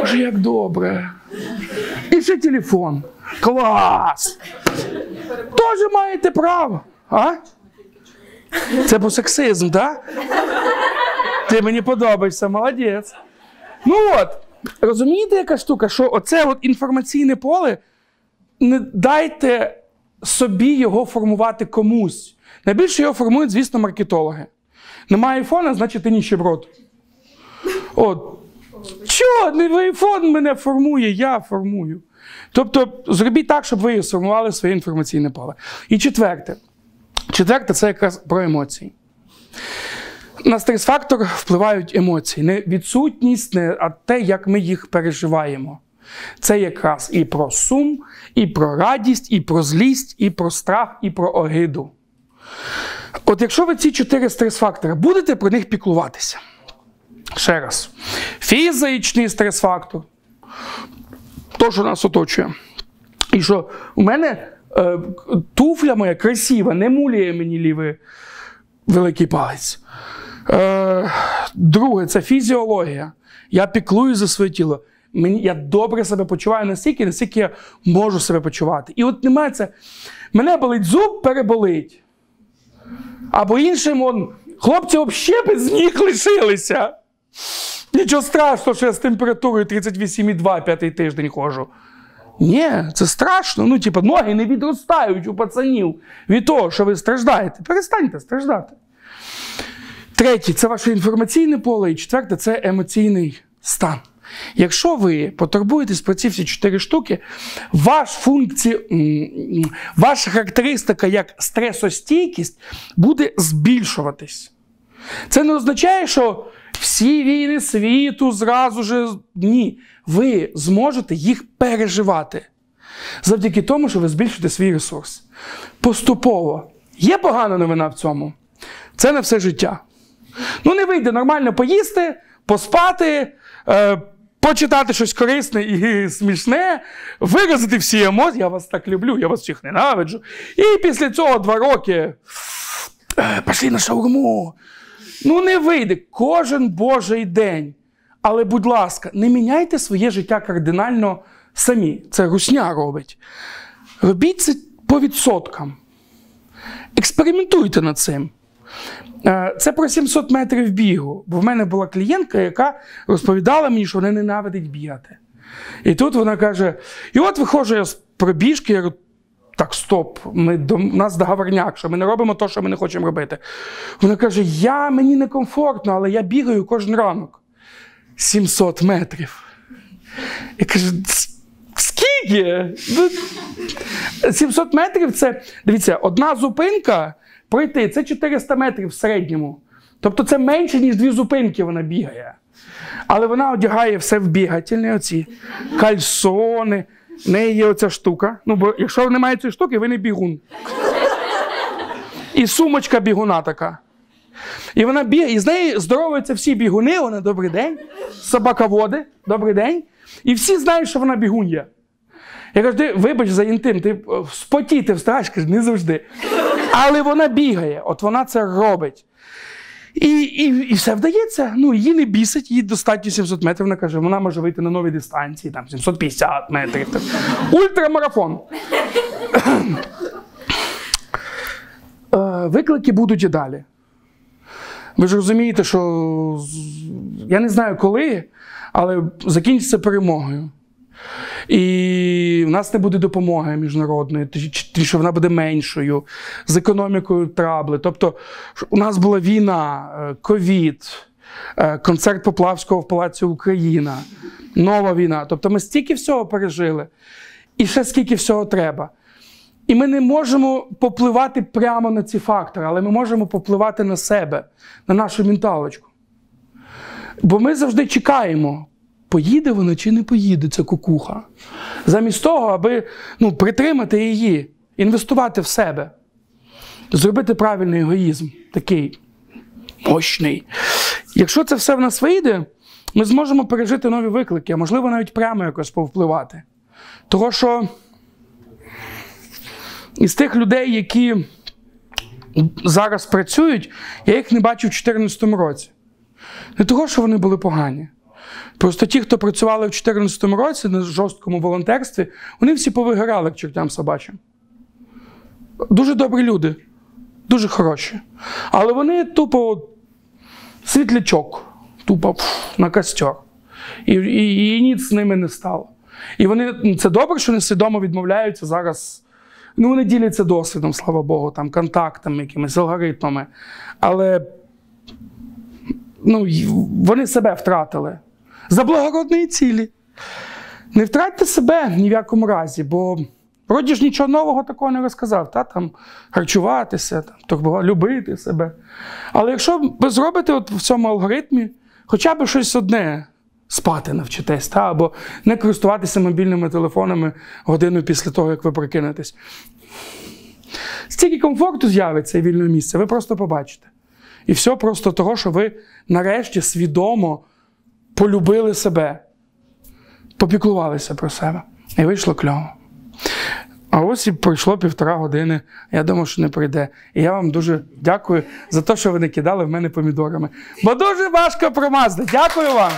Боже, як добре. І ще телефон. Клас! Теж маєте право. А? Це був сексизм, так? Ти мені подобаєшся, молодець. Ну от, розумієте, яка штука, що оце от інформаційне поле, не дайте собі його формувати комусь. Найбільше його формують, звісно, маркетологи. Немає айфона, значить ти ніщеброд. От. Чого? Не айфон мене формує, я формую. Тобто, зробіть так, щоб ви сформували своє інформаційне поле. І четверте. Четверте це якраз про емоції. На стрес-фактор впливають емоції. Не відсутність, не, а те, як ми їх переживаємо. Це якраз і про сум, і про радість, і про злість, і про страх, і про огиду. От якщо ви ці чотири стрес-фактори будете про них піклуватися. Ще раз. Фізичний стрес-фактор. То, що нас оточує. І що у мене туфля моя красива, не муляє мені лівий великий палець. Е, Друге, це фізіологія. Я піклую за своє тіло. Мені, Я добре себе почуваю настільки, наскільки я можу себе почувати. І от немає це. Мене болить зуб, переболить. Або іншим, он, хлопці взагалі без ніг лишилися. Нічого страшного, що я з температурою 38,2 п'ятий тиждень ходжу. Ні, це страшно. Ну, типу, ноги не відростають у пацанів від того, що ви страждаєте. Перестаньте страждати. Третє це ваше інформаційне поле. І четверте це емоційний стан. Якщо ви потурбуєтесь про ці всі чотири штуки, ваш функція, ваша характеристика як стресостійкість буде збільшуватись. Це не означає, що всі війни світу зразу ж ні. Ви зможете їх переживати завдяки тому, що ви збільшите свій ресурс. Поступово. Є погана новина в цьому. Це не все життя. Ну, не вийде нормально поїсти, поспати, е, почитати щось корисне і смішне, виразити всі емоції. Я вас так люблю, я вас всіх ненавиджу. І після цього два роки е, пішли на шаурму. Ну, не вийде кожен божий день. Але, будь ласка, не міняйте своє життя кардинально самі. Це русня робить. Робіть це по відсоткам. Експериментуйте над цим. Е, Це про 700 метрів бігу. Бо в мене була клієнтка, яка розповідала мені, що вона ненавидить бігати. І тут вона каже: і от виходжу я з пробіжки, я так, стоп, ми, до, нас договорняк, що ми не робимо те, що ми не хочемо робити. Вона каже: Я мені некомфортно, але я бігаю кожен ранок. 700 метрів. Я кажу, скільки? Ну, 700 метрів це, дивіться, одна зупинка пройти це 400 метрів в середньому. Тобто це менше, ніж дві зупинки вона бігає. Але вона одягає все в бігательні, оці кальсони. В неї є оця штука. Ну, бо якщо немає цієї штуки, ви не бігун. І сумочка бігуна така. І вона бігає, і з неї здоровуються всі бігуни, вона добрий день, собаководи, добрий день. І всі знають, що вона бігун'я. Я кажу, ти вибач за інтим, ти е, спотіти встаєш, каже, не завжди. Але вона бігає, от вона це робить. І, і, і все вдається. Ну, її не бісить, їй достатньо 700 метрів. Вона каже, вона може вийти на нові дистанції, там 750 метрів. Так. Ультрамарафон. Е, Виклики будуть і далі. Ви ж розумієте, що я не знаю коли, але закінчиться перемогою. І в нас не буде допомоги міжнародної, що вона буде меншою, з економікою трабли. Тобто, у нас була війна, е, ковід, е, концерт Поплавського в Палаці Україна, нова війна. Тобто ми стільки всього пережили, і ще скільки всього треба. І ми не можемо попливати прямо на ці фактори, але ми можемо попливати на себе, на нашу менталочку. Бо ми завжди чекаємо, поїде вона чи не поїде ця кукуха. Замість того, аби ну, притримати її, інвестувати в себе, зробити правильний егоїзм, такий мощний. Якщо це все в нас вийде, ми зможемо пережити нові виклики, а можливо навіть прямо якось повпливати. Того, що із тих людей, які зараз працюють, я їх не бачив у 2014 році. Не того, що вони були погані. Просто ті, хто працювали в 2014 році на жорсткому волонтерстві, вони всі повигорали к чортям собачим. Дуже добрі люди, дуже хороші. Але вони тупо світлячок, тупо пф, на костер. І, і, і ніц з ними не стало. І вони це добре, що вони свідомо відмовляються зараз. Ну, вони діляться досвідом, слава Богу, там, контактами, якимись алгоритмами. Але ну, вони себе втратили за благородної цілі. Не втратьте себе ні в якому разі, бо вроді ж нічого нового такого не розказав. Та? Там, харчуватися, там, турбувати, любити себе. Але якщо ви зробите от в цьому алгоритмі хоча б щось одне, спати навчитесь, та? або не користуватися мобільними телефонами годину після того, як ви прокинетесь. Стільки комфорту з'явиться і вільного місця, ви просто побачите. І все просто того, що ви нарешті свідомо полюбили себе, попіклувалися про себе. І вийшло кльово. А ось і пройшло півтора години. Я думав, що не прийде. І я вам дуже дякую за те, що ви не кидали в мене помідорами. Бо дуже важко промазати. Дякую вам.